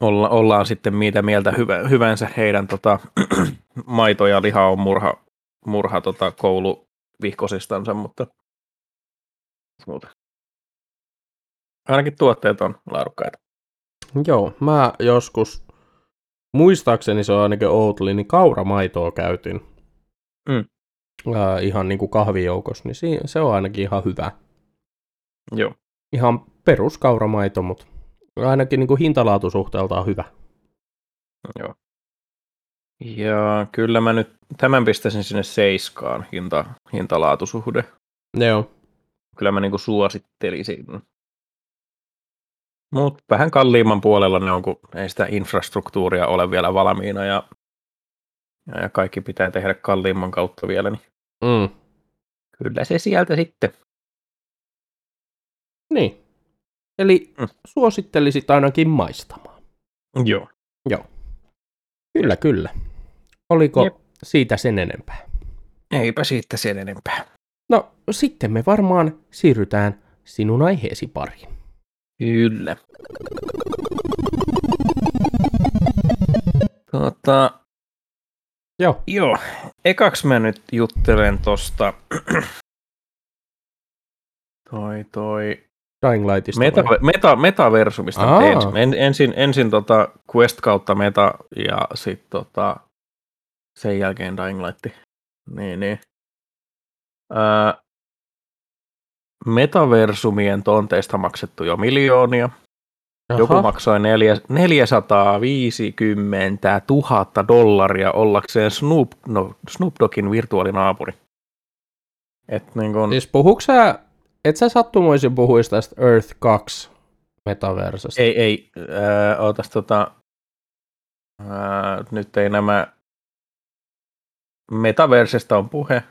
Olla, ollaan sitten mitä mieltä hyvä, hyvänsä heidän tota, maito ja liha on murha, murha tota, kouluvihkosistansa, mutta, mutta ainakin tuotteet on laadukkaita. Joo, mä joskus, muistaakseni se on ainakin Oatly, niin kauramaitoa käytin. Mm. Ää, ihan niinku kahvijoukossa, niin si- se on ainakin ihan hyvä. Joo. Ihan perus kauramaito, mutta ainakin niinku hintalaatusuhteeltaan hyvä. Joo. Ja kyllä mä nyt tämän pistäisin sinne seiskaan hinta, hintalaatusuhde. Joo. Kyllä mä niinku suosittelisin. Mutta vähän kalliimman puolella ne on, kun ei sitä infrastruktuuria ole vielä valmiina ja, ja, ja kaikki pitää tehdä kalliimman kautta vielä, niin Mm. kyllä se sieltä sitten. Niin. Eli Mm. suosittelisit ainakin maistamaan. Joo. Kyllä, kyllä. Oliko Jep. siitä sen enempää? Eipä siitä sen enempää. No, sitten me varmaan siirrytään sinun aiheesi pariin. Kyllä. Tota, Joo. joo, ekaksi mä nyt juttelen tosta toi toi Dying Lightista meta, vai? meta, metaversumista ensin. En, ensin, ensin tota Quest kautta meta ja sitten tota, sen jälkeen Dying Light. Niin, niin. Öö, metaversumien tonteista maksettu jo miljoonia. Aha. Joku maksoi neljä, 450 000 dollaria ollakseen Snoop, no, Snoop Doggin virtuaalinaapuri. Et niin kun, Siis puhuuko sä, et sä sattumoisin puhuisi tästä Earth 2 metaversasta? ei, ei, äh, ootas tota, äh, nyt ei nämä, metaversesta on puhe,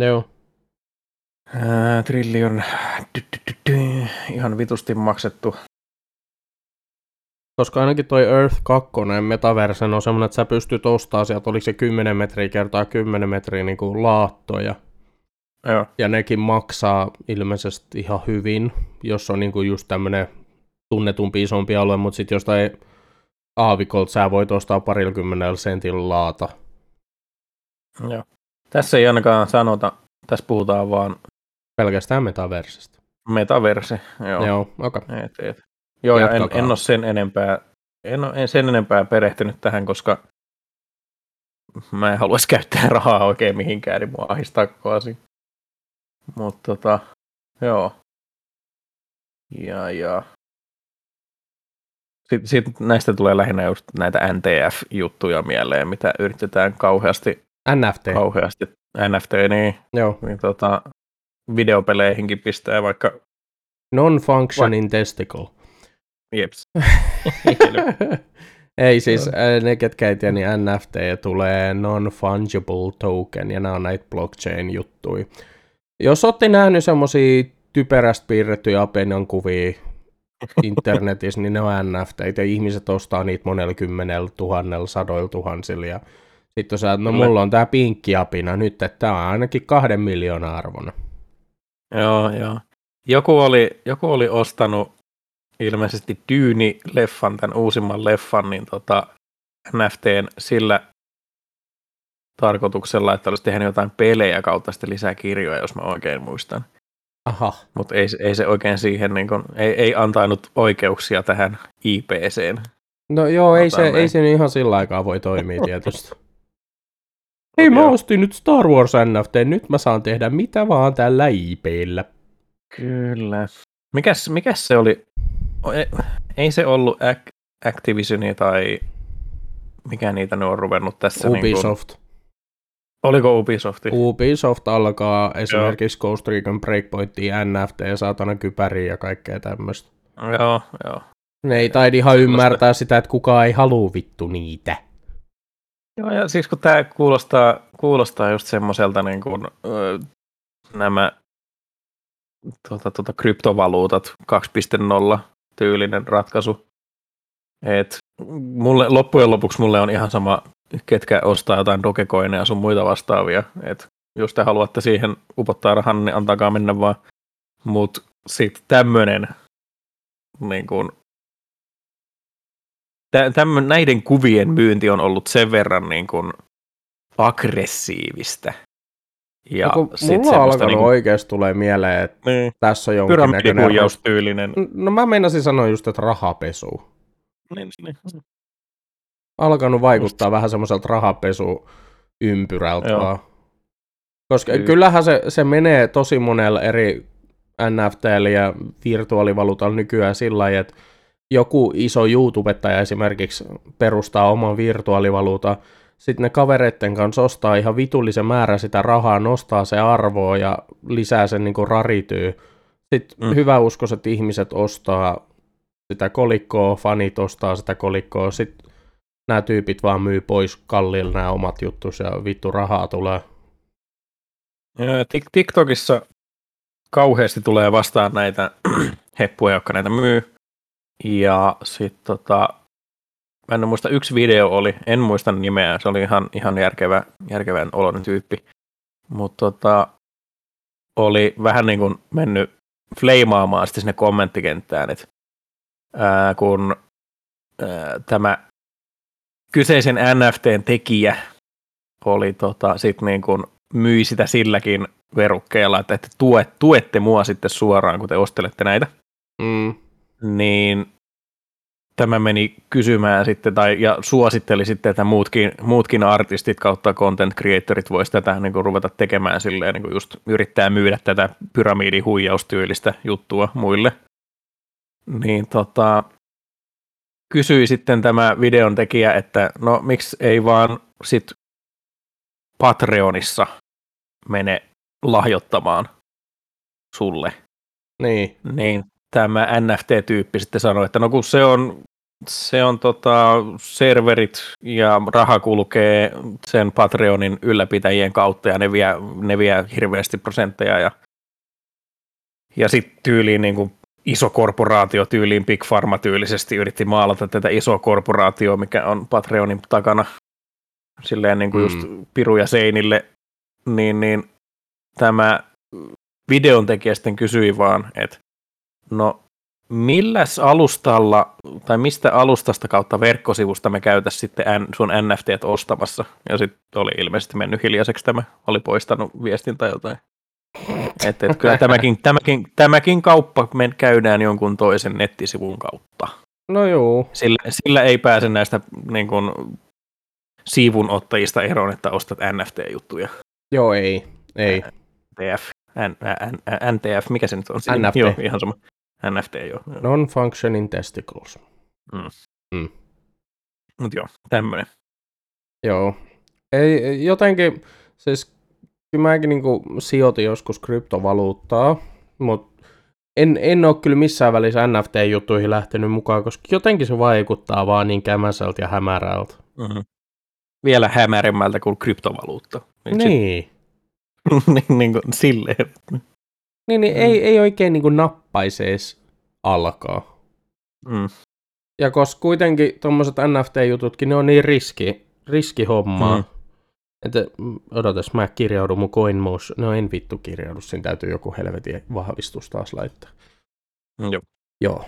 Joo. äh, trillion, ihan vitusti maksettu. Koska ainakin toi Earth 2 metaversen on semmoinen, että sä pystyt ostamaan sieltä, oliko se 10 metriä kertaa 10 metriä niin kuin laattoja. Joo, Ja nekin maksaa ilmeisesti ihan hyvin, jos on niin kuin just tämmöinen tunnetumpi isompi alue, mutta sitten jostain aavikolta sä voit ostaa parilla sentin laata. joo. Tässä ei ainakaan sanota, tässä puhutaan vaan Pelkästään metaversesta. metaverse. Joo, Joo, okei. Et, et. Joo ja en, en ole sen enempää, en ole en sen enempää perehtynyt tähän, koska mä en haluaisi käyttää rahaa oikein mihinkään, niin mua ahistaa koko asia. Mutta tota, joo. Ja, ja. Sitten, sit näistä tulee lähinnä just näitä NTF-juttuja mieleen, mitä yritetään kauheasti, NFT. kauheasti NFT, niin, Joo. niin tota, videopeleihinkin pistää vaikka Non-functioning testicle. jeps. Ei siis, ne ketkä ei tiedä, niin NFT tulee non-fungible token, ja nämä on näitä blockchain-juttuja. Jos olette nähnyt semmosia typerästi piirrettyjä Apenion kuvia internetissä, niin ne on NFT, ja ihmiset ostaa niitä monella kymmenellä tuhannella, sadoilla tuhansilla, ja sitten sä, no Kyllä. mulla on tää pinkki apina nyt, että tää on ainakin kahden miljoonaa arvona. Joo, joo. Joku oli, joku oli ostanut ilmeisesti Dyyni-leffan, tämän uusimman leffan, niin tota, NFTn sillä tarkoituksella, että olisi tehnyt jotain pelejä kautta sitten lisää kirjoja, jos mä oikein muistan. Aha. Mutta ei, ei se oikein siihen, niin kun, ei, ei antanut oikeuksia tähän IPCen. No joo, ei se, ei se ihan sillä aikaa voi toimia tietysti. Hei, mä ostin nyt Star Wars NFT, nyt mä saan tehdä mitä vaan tällä IPllä. Kyllä. Mikäs, mikäs se oli? Ei, ei se ollut Ac- Activisionia tai mikä niitä ne on ruvennut tässä. Niin Ubisoft. Oliko Ubisofti? Ubisoft alkaa esimerkiksi Ghost Recon Breakpointia, NFT, saatana kypäriä ja kaikkea tämmöistä. Joo, joo. Ne ei taidi ihan ymmärtää sitä, että kukaan ei halua vittu niitä. Joo, ja siis kun tämä kuulostaa, kuulostaa just semmoiselta niin kuin, öö, nämä tuota, tuota, kryptovaluutat 2.0 tyylinen ratkaisu. Et mulle, loppujen lopuksi mulle on ihan sama, ketkä ostaa jotain dogecoineja ja sun muita vastaavia. Et jos te haluatte siihen upottaa rahan, niin antakaa mennä vaan. Mutta sitten tämmöinen niin kun, tä, tämmö, näiden kuvien myynti on ollut sen verran niin kun, aggressiivista. Ja sit mulla alkanut niinku- oikeasti tulee mieleen, että niin, tässä on jonkinnäköinen... pyramidihuijaustyylinen. No mä meinasin sanoa just, että rahapesu. Niin, niin. Alkanut vaikuttaa vähän semmoiselta rahapesu ympyrältä Joo. vaan. Koska Kyllä. kyllähän se, se menee tosi monella eri NFTllä ja virtuaalivaluutalla nykyään sillä lailla, että joku iso YouTubettaja esimerkiksi perustaa oman virtuaalivaluutan, sitten ne kavereitten kanssa ostaa ihan vitullisen määrän sitä rahaa, nostaa se arvoa ja lisää sen niin rarityy. Sitten Mm. mm. hyvä uskoiset ihmiset ostaa sitä kolikkoa, fanit ostaa sitä kolikkoa, sitten nämä tyypit vaan myy pois kalliilla nämä omat juttus ja vittu rahaa tulee. TikTokissa kauheasti tulee vastaan näitä heppuja, jotka näitä myy. Ja sitten tota, mä en muista, yksi video oli, en muista nimeä, se oli ihan, ihan järkevä, järkevän oloinen tyyppi. Mutta tota, oli vähän niin kuin mennyt fleimaamaan sitten sinne kommenttikenttään, että ää, kun ää, tämä kyseisen NFTn tekijä oli tota, sit niin kuin myi sitä silläkin verukkeella, että, että tuet, tuette mua sitten suoraan, kun te ostelette näitä, Mm. niin tämä meni kysymään sitten, tai, ja suositteli sitten, että muutkin, muutkin artistit kautta content creatorit voisi tätä niin kuin, ruveta tekemään silleen, niin kuin just yrittää myydä tätä pyramidihuijaustyylistä juttua muille. Niin tota, kysyi sitten tämä videon tekijä, että no miksi ei vaan sit Patreonissa mene lahjoittamaan sulle. Niin. Niin tämä NFT-tyyppi sitten sanoi, että no kun se on, se on tota, serverit ja raha kulkee sen Patreonin ylläpitäjien kautta ja ne vie, ne vie hirveästi prosentteja ja, ja sitten tyyliin niin kuin iso korporaatio tyyliin Big Pharma tyylisesti yritti maalata tätä isoa korporaatioa, mikä on Patreonin takana silleen niin kuin just mm. piruja seinille, niin, niin tämä videon tekijä sitten kysyi vaan, että no milläs alustalla tai mistä alustasta kautta verkkosivusta me käytäisiin sitten sun NFT ostamassa? Ja sitten oli ilmeisesti mennyt hiljaiseksi tämä, oli poistanut viestin tai jotain. Että et kyllä tämäkin, tämäkin, tämäkin kauppa me käydään jonkun toisen nettisivun kautta. No joo. Sillä, sillä ei pääse näistä niin kun, siivunottajista eroon, että ostat NFT-juttuja. Joo, ei. ei. NTF, N, N, NTF, mikä se nyt on? NFT. Joo, ihan sama. NFT, joo. Non-functioning testicles. Mm. Mm. Mut joo, tämmönen. Joo. Ei, jotenkin, siis kyllä mäkin niinku sijoitin joskus kryptovaluuttaa, mutta en, en ole kyllä missään välissä NFT-juttuihin lähtenyt mukaan, koska jotenkin se vaikuttaa vaan niin kämäsältä ja hämärältä. Mm-hmm. Vielä hämärimmältä kuin kryptovaluutta. Niin. niin. niin, niin kuin silleen. Niin, niin mm. ei, ei oikein niin kuin nappaisi edes alkaa. Mm. Ja koska kuitenkin tuommoiset NFT-jututkin, ne on niin riski, riskihommaa. Mm. Että mm, odotas, mä kirjaudun mun CoinMotion. No en vittu kirjaudu, siinä täytyy joku helvetin vahvistus taas laittaa. Mm, joo. Joo,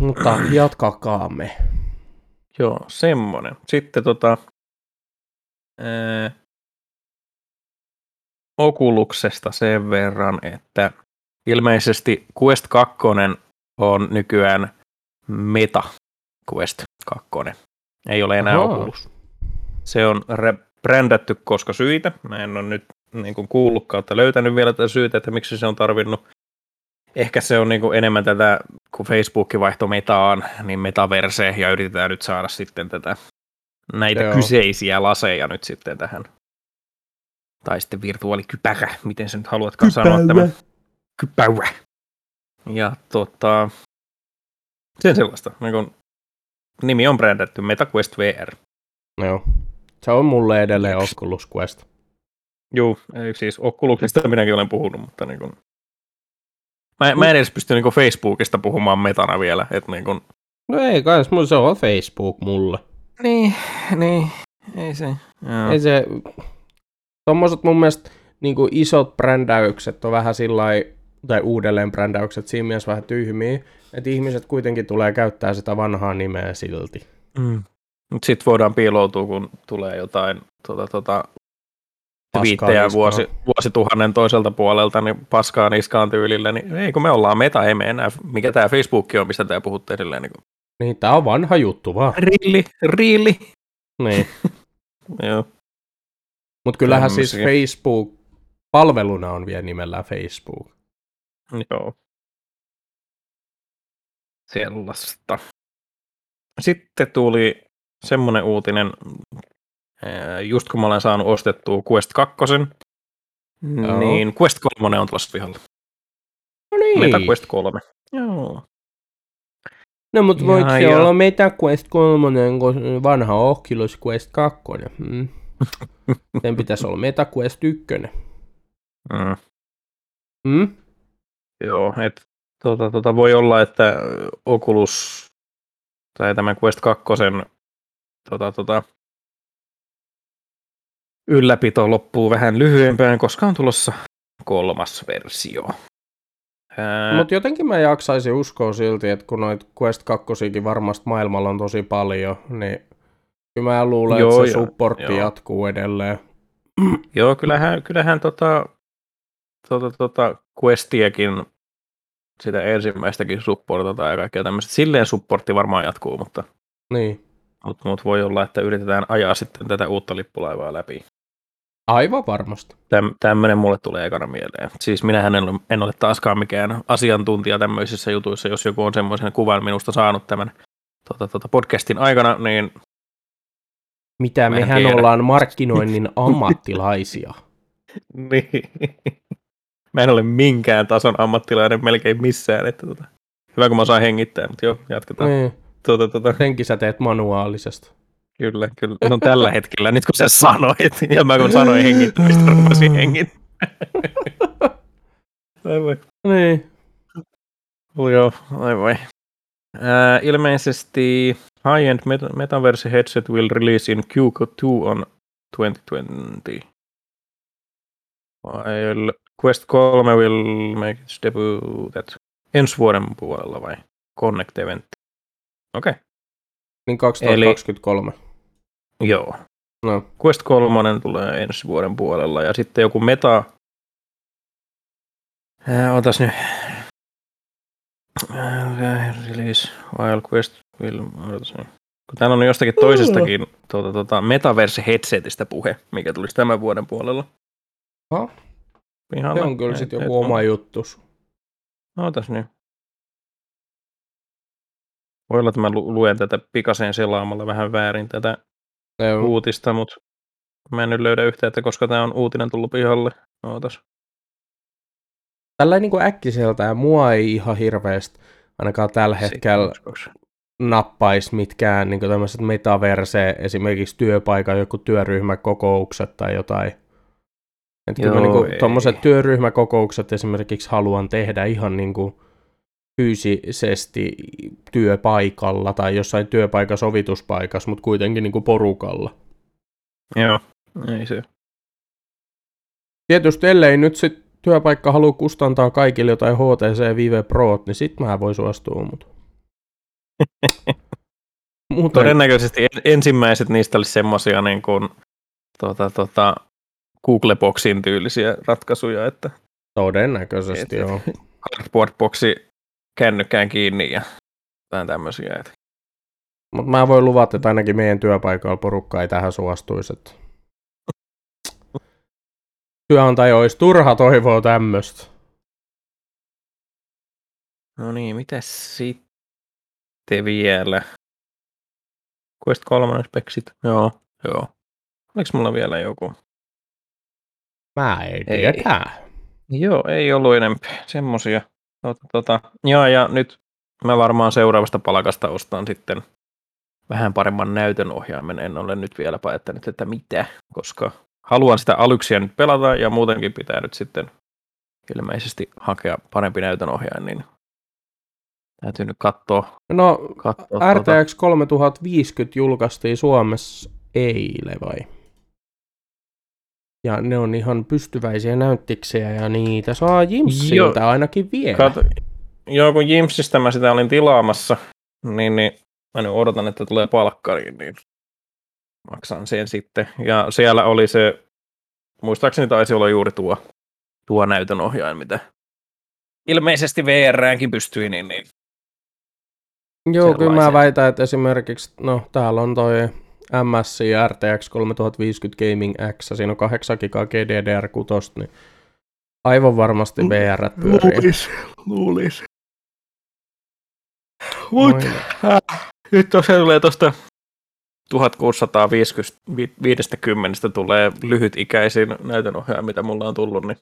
mutta jatkakaamme. Joo, semmonen. Sitten tota, ää, Okuluksesta sen verran, että ilmeisesti Quest 2 on nykyään Meta Quest 2. Ei ole enää Oho. Oculus. Se on brändätty koska syitä. Mä en ole nyt niin kuin kuullut kautta löytänyt vielä tätä syytä, että miksi se on tarvinnut. Ehkä se on niin kuin enemmän tätä, kun Facebook vaihto metaan, niin metaverse, ja yritetään nyt saada sitten tätä näitä Joo. kyseisiä laseja nyt sitten tähän. Tai sitten virtuaalikypärä, miten sä nyt haluatkaan Kypärä. sanoa tämän. Kypärä. Ja tota, sen sellaista. Niin kun, nimi on brändätty MetaQuest VR. Joo. Se on mulle edelleen Oculus Quest. Joo, siis Oculusista minäkin olen puhunut, mutta niin kun... Mä, mä en edes pysty niin Facebookista puhumaan metana vielä. Että niin kun... No ei kai, se on Facebook mulle. Niin, niin, ei se. Joo. Ei se, tommoset mun mielestä niin isot brändäykset on vähän sillä tai uudelleen brändäykset siinä mielessä vähän tyhmiä, että ihmiset kuitenkin tulee käyttää sitä vanhaa nimeä silti. Mm. Sitten voidaan piiloutua, kun tulee jotain tota, tota, twiittejä vuosi, vuosituhannen toiselta puolelta, niin paskaa niskaan tyylillä, niin ei kun me ollaan meta, ei me enää, mikä tämä Facebook on, mistä tämä puhutte edelleen. Niin, niin tämä on vanha juttu vaan. Rilli, rilli. Niin. Joo. Mutta kyllähän Tämmöisiä. siis Facebook palveluna on vielä nimellään Facebook. Joo. Sellaista. Sitten tuli semmoinen uutinen, just kun mä olen saanut ostettua Quest 2, Joo. niin Quest 3 on tulossa pihalla. No niin. Meta Quest 3. Joo. No mutta voiko se olla Meta Quest 3, kun vanha Oculus Quest 2? Hmm. Sen pitäisi olla Meta Quest 1. Mm. Mm? Joo, että tota, tota, voi olla, että Oculus tai tämä Quest 2 tota, tota, ylläpito loppuu vähän lyhyempään, koska on tulossa kolmas versio. Mutta jotenkin mä jaksaisin uskoa silti, että kun noit Quest 2 varmasti maailmalla on tosi paljon, niin kyllä mä luulen, joo, että se supportti joo. jatkuu edelleen. Joo, kyllähän, kyllähän tota, tota, tota Questiakin sitä ensimmäistäkin supportataan ja kaikkea tämmöistä. Silleen supportti varmaan jatkuu, mutta, Niin. Mutta, mutta voi olla, että yritetään ajaa sitten tätä uutta lippulaivaa läpi. Aivan varmasti. Täm, tämmöinen mulle tulee ekana mieleen. Siis minähän en ole, en ole taaskaan mikään asiantuntija tämmöisissä jutuissa, jos joku on semmoisen kuvan minusta saanut tämän tuota, tuota podcastin aikana, niin Mitä mehän tiedä. ollaan markkinoinnin ammattilaisia. Niin. Mä en ole minkään tason ammattilainen melkein missään. Että tota. Hyvä, kun mä saan hengittää, mutta joo, jatketaan. niin. Tuota, tuota, Senkin sä teet manuaalisesti. kyllä, kyllä. No tällä hetkellä, nyt kun sä sanoit, ja mä kun sanoin hengittämistä, rupesin hengittämään. Ai voi. Niin. Oh, joo, ai voi. Ää, ilmeisesti high-end meta- metaverse headset will release in Q2 on 2020. While Quest 3 will make its debut at ensi vuoden puolella vai Connect Event. Okei, okay. Niin 2023. joo. No. Quest 3 tulee ensi vuoden puolella ja sitten joku meta... Ää, otas nyt. Ää, Release while Quest will... Otas nyt. Kun täällä on jostakin toisestakin tuota, tuota, metaverse headsetistä puhe, mikä tulisi tämän vuoden puolella. Ha? Se on kyllä sitten joku oma juttus. Ootas nyt. Voi olla, että mä lu- luen tätä pikaseen selaamalla vähän väärin tätä Joo. uutista, mutta mä en nyt löydä yhtään, että koska tämä on uutinen tullut pihalle. Ootas. Tällä niin kuin äkkiseltään mua ei ihan hirveästi ainakaan tällä hetkellä nappaisi mitkään niin tämmöiset metaverse, esimerkiksi työpaikan joku työryhmäkokoukset tai jotain. Että kyllä niin ei. tuommoiset työryhmäkokoukset esimerkiksi haluan tehdä ihan niin kuin fyysisesti työpaikalla tai jossain työpaikan sovituspaikassa, mutta kuitenkin niin kuin porukalla. Joo, ei se. Tietysti ellei nyt sit työpaikka halua kustantaa kaikille jotain HTC Vive Pro, niin sit mä voin suostua, mutta... Muuten, Todennäköisesti en- ensimmäiset niistä olisi semmoisia niin kuin, tuota, tuota, Google Boxin tyylisiä ratkaisuja, että todennäköisesti Et- joo. cardboard boxi kännykkään kiinni ja jotain tämmöisiä. Että. Mutta mä voin luvata, että ainakin meidän työpaikalla porukka ei tähän suostuisi. Että... Työnantaja olisi turha toivoa tämmöistä. No niin, mitä sitten vielä? Quest 3 speksit. Joo, joo. Oliko mulla vielä joku? Mä ei Ei. tiedä. Joo, ei ollut enempi semmosia. Tota, tota. Joo, ja nyt mä varmaan seuraavasta palkasta ostan sitten vähän paremman näytön ohjaimen. En ole nyt vielä päättänyt, että mitä, koska haluan sitä alyksia nyt pelata ja muutenkin pitää nyt sitten ilmeisesti hakea parempi näytön ohjain, niin täytyy nyt katsoa. No, katsoa tuota. RTX 3050 julkaistiin Suomessa eilen vai? Ja ne on ihan pystyväisiä näyttiksiä ja niitä saa Jimsiltä ainakin vielä. Kato, joo, kun Jimsistä mä sitä olin tilaamassa, niin, niin mä nyt odotan, että tulee palkkariin, niin maksan sen sitten. Ja siellä oli se, muistaakseni taisi olla juuri tuo, tuo näytön ohjain, mitä ilmeisesti VRäänkin pystyi, niin, niin Joo, kyllä mä väitän, että esimerkiksi, no täällä on toi MSI RTX 3050 Gaming X, siinä on 8 GB GDDR6, niin aivan varmasti VR pyörii. luulis. Mut, Nyt tosiaan tulee tuosta 1650 tulee lyhytikäisin näytönohjaaja, mitä mulla on tullut, niin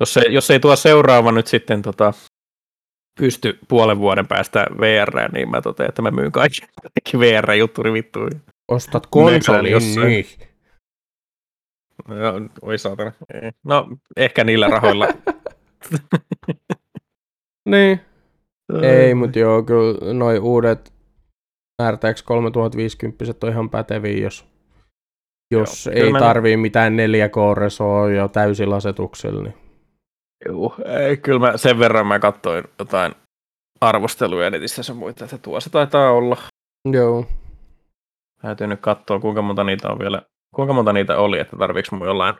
jos ei, jos ei tuo seuraava nyt sitten tota, pysty puolen vuoden päästä VR, niin mä totean, että mä myyn kaikki, kaikki VR-jutturi vittuun. Ostat konsolin, jossain. niin. Joo, oi saatana. No, ehkä niillä rahoilla. Niin. Ei, mutta joo, kyllä noi uudet RTX 3050 on ihan päteviä, jos, jos Joo, ei mä- tarvii mitään 4K-resoa ja täysillä asetuksella. Niin. Juu, ei, kyllä mä sen verran mä katsoin jotain arvosteluja netissä ja muita, että tuo se taitaa olla. Joo. Täytyy nyt katsoa, kuinka monta niitä on vielä, kuinka monta niitä oli, että tarviiko mun jollain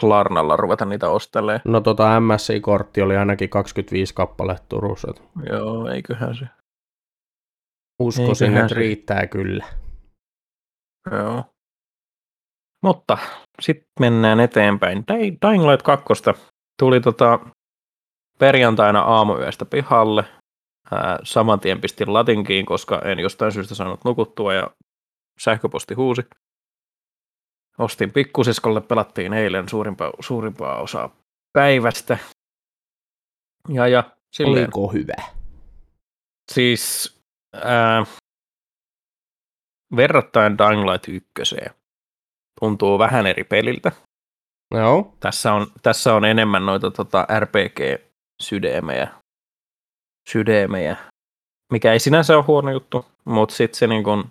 Klarnalla ruveta niitä ostelemaan. No tota MSI-kortti oli ainakin 25 kappaletta Turussa. Joo, eiköhän se. Uskoisin, eiköhän että se. riittää kyllä. Joo. Mutta sitten mennään eteenpäin. Dying Light 2 tuli tota perjantaina aamuyöstä pihalle. Ää, saman tien pistin latinkiin, koska en jostain syystä saanut nukuttua ja sähköposti huusi. Ostin pikkusiskolle, pelattiin eilen suurimpaa, suurimpaa osaa päivästä. Ja, ja silleen, Oliko hyvä? Siis ää, verrattain Dying Light 1 tuntuu vähän eri peliltä. Joo. Tässä on, tässä on enemmän noita tota, RPG-sydämejä, sydämejä, mikä ei sinänsä ole huono juttu, mutta sitten se niin kun,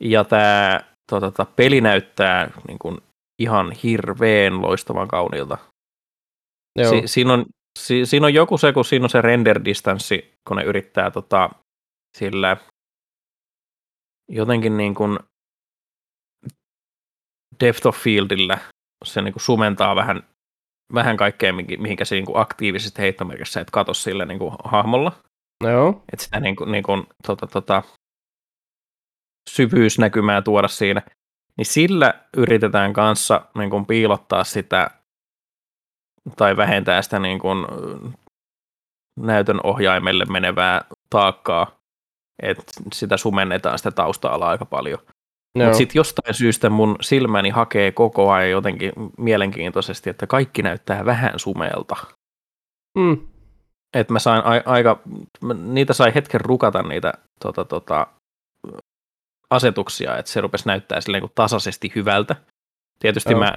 ja tämä tota, tota, peli näyttää niin kun, ihan hirveän loistavan kauniilta. Si- siinä, on, si- siinä on joku se, kun siinä on se render-distanssi, kun ne yrittää tota, sillä jotenkin niin kuin depth of fieldillä se niin kuin sumentaa vähän, vähän kaikkea, mihinkä se niin kuin aktiivisesti heittomerkissä et katso sillä niin kuin hahmolla. Joo. Että sitä niin kuin, niin kuin, tota, tota, syvyysnäkymää tuoda siinä. Niin sillä yritetään kanssa niin kuin piilottaa sitä tai vähentää sitä niin kuin, näytön ohjaimelle menevää taakkaa, että sitä sumennetaan sitä tausta-alaa aika paljon. No. Mutta sitten jostain syystä mun silmäni hakee koko ajan jotenkin mielenkiintoisesti, että kaikki näyttää vähän sumeelta. Mm. Et mä sain a- aika, niitä sai hetken rukata niitä tota, tota, asetuksia, että se rupesi näyttää silleen kuin tasaisesti hyvältä. Tietysti no. mä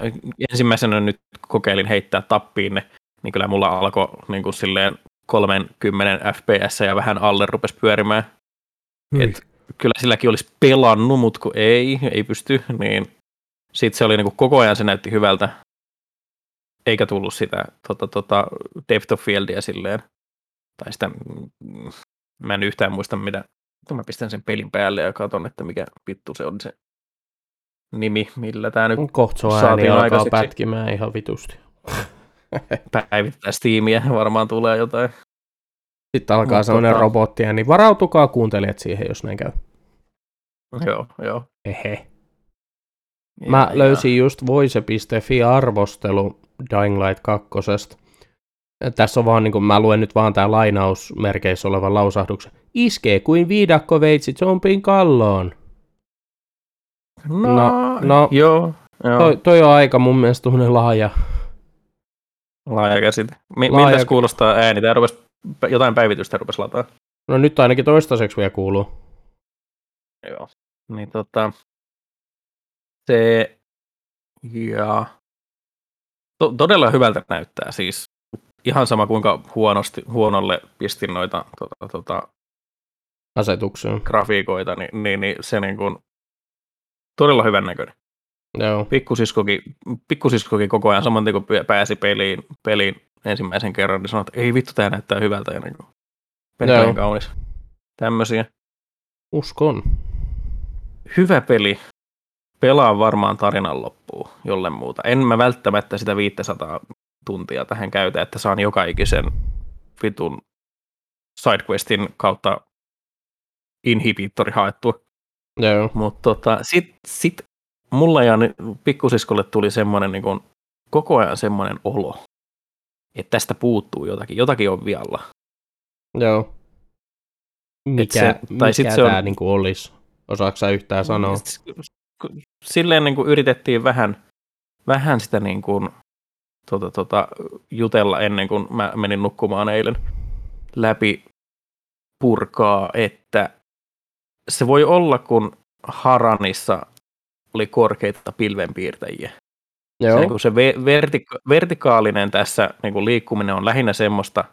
ensimmäisenä nyt kokeilin heittää tappiin ne, niin kyllä mulla alkoi niin kuin silleen 30 fps ja vähän alle rupesi pyörimään. Et kyllä silläkin olisi pelannut, mutta kun ei, ei pysty, niin sitten se oli niin kuin koko ajan se näytti hyvältä, eikä tullut sitä tota, tota, depth of fieldia silleen, tai sitä, mm, mä en yhtään muista mitä, mä pistän sen pelin päälle ja katson, että mikä vittu se on se nimi, millä tämä nyt Kohta ääni alkaa pätkimään ihan vitusti. Päivittää Steamia, varmaan tulee jotain. Sitten alkaa Mut sellainen tota... robotti, niin varautukaa kuuntelijat siihen, jos näin käy. Joo, joo. Ehe. Mä ja, löysin ja. just voise.fi-arvostelu Dying Light 2. Tässä on vaan, niin kuin, mä luen nyt vaan tää lainausmerkeissä olevan lausahduksen. Iskee kuin viidakko veitsi zombin kalloon. No, no, no joo. joo. Toi, toi, on aika mun mielestä tuollainen laaja. Laaja käsite. Mi- laaja... Miltä kuulostaa ääni? Tää rupesi, jotain päivitystä rupesi lataa. No nyt ainakin toistaiseksi vielä kuuluu. Joo. Niin tota, se ja to, todella hyvältä näyttää siis. Ihan sama kuinka huonosti, huonolle pistin noita tota, tota, asetuksia, grafiikoita, niin, niin, niin se niin kuin, todella hyvän näköinen. Joo. Pikkusiskokin, pikkusiskokin koko ajan saman kun pääsi peliin, peliin ensimmäisen kerran, niin sanoi, että ei vittu, tämä näyttää hyvältä ja niin kuin, kaunis. Tämmöisiä. Uskon hyvä peli. Pelaa varmaan tarinan loppuun, jolle muuta. En mä välttämättä sitä 500 tuntia tähän käytä, että saan joka ikisen vitun sidequestin kautta inhibitori haettua. Joo. Mutta tota, sit, sit mulla ja pikkusiskolle tuli semmoinen niin kun, koko ajan semmoinen olo, että tästä puuttuu jotakin, jotakin on vialla. Joo. Mikä, se, tai mikä sit se on, niin olisi? Osaatko sä yhtään sanoa? Silleen niin kuin yritettiin vähän, vähän sitä niin kuin, tota, tota, jutella ennen kuin mä menin nukkumaan eilen läpi purkaa, että se voi olla, kun Haranissa oli korkeita pilvenpiirtäjiä. Joo. Se, niin se vertika- vertikaalinen tässä niin kuin liikkuminen on lähinnä semmoista,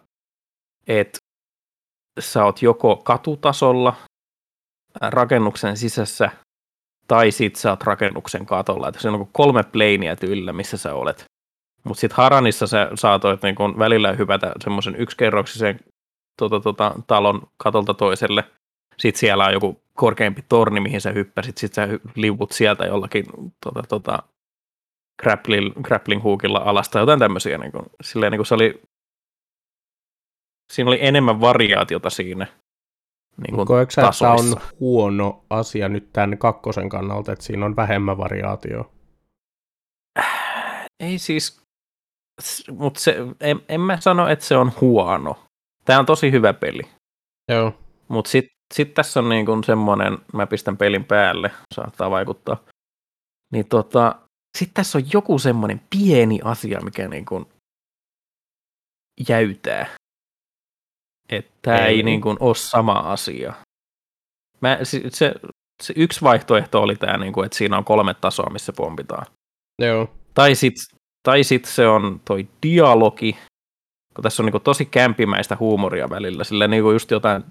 että sä oot joko katutasolla rakennuksen sisässä tai sit sä oot rakennuksen katolla. Että se on kolme pleinia tyylillä, missä sä olet. Mutta sitten Haranissa sä saatoit niin kun välillä hypätä semmoisen yksikerroksisen tota, tota, talon katolta toiselle. Sitten siellä on joku korkeampi torni, mihin sä hyppäsit. Sitten sä liuvut sieltä jollakin tota, tota, grappling, grappling hookilla alasta, jotain tämmöisiä. Niin kuin, silleen, niin kuin se oli, siinä oli enemmän variaatiota siinä niin kuin Koetko sä, että on huono asia nyt tämän kakkosen kannalta, että siinä on vähemmän variaatio? Ei siis, mutta se, en, en mä sano, että se on huono. Tämä on tosi hyvä peli. Joo. Mutta sitten sit tässä on niin kuin semmoinen, mä pistän pelin päälle, saattaa vaikuttaa. Niin tota, sitten tässä on joku semmoinen pieni asia, mikä niin kuin jäytää. Että tämä ei, Ei. niin kuin ole sama asia. Mä, se, se, se yksi vaihtoehto oli tämä, niin kuin, että siinä on kolme tasoa, missä pompitaan. Joo. Tai sitten tai sit se on toi dialogi, kun tässä on niinku tosi kämpimäistä huumoria välillä, sillä niinku just jotain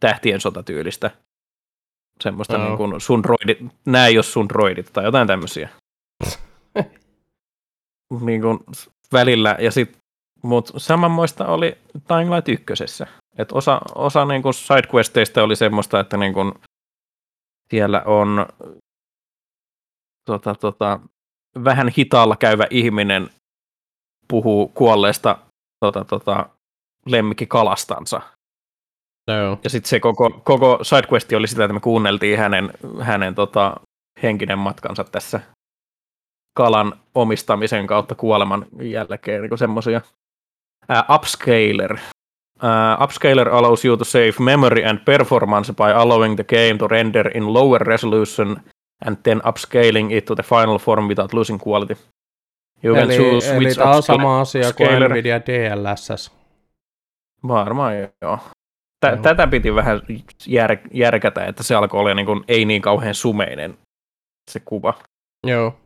tähtien sotatyylistä. Semmoista Joo. niinku sun droidit, nää ei ole sun droidit tai jotain tämmöisiä. niinku välillä ja sit, mut samanmoista oli Dying Light ykkösessä. Et osa, osa niinku sidequesteista oli semmoista, että niinku siellä on tota, tota, vähän hitaalla käyvä ihminen puhuu kuolleesta tota, tota, lemmikkikalastansa. Joo. Ja sitten se koko, koko sidequest oli sitä, että me kuunneltiin hänen, hänen tota, henkinen matkansa tässä kalan omistamisen kautta kuoleman jälkeen, niin semmoisia. Uh, upscaler. Uh, upscaler allows you to save memory and performance by allowing the game to render in lower resolution and then upscaling it to the final form without losing quality. You can Eli, choose eli which tämä on sama asia kuin Nvidia DLSS. Varmaan joo. Tä. Tätä piti vähän jär, järkätä, että se alkoi olla niin kuin, ei niin kauhean sumeinen se kuva. Joo.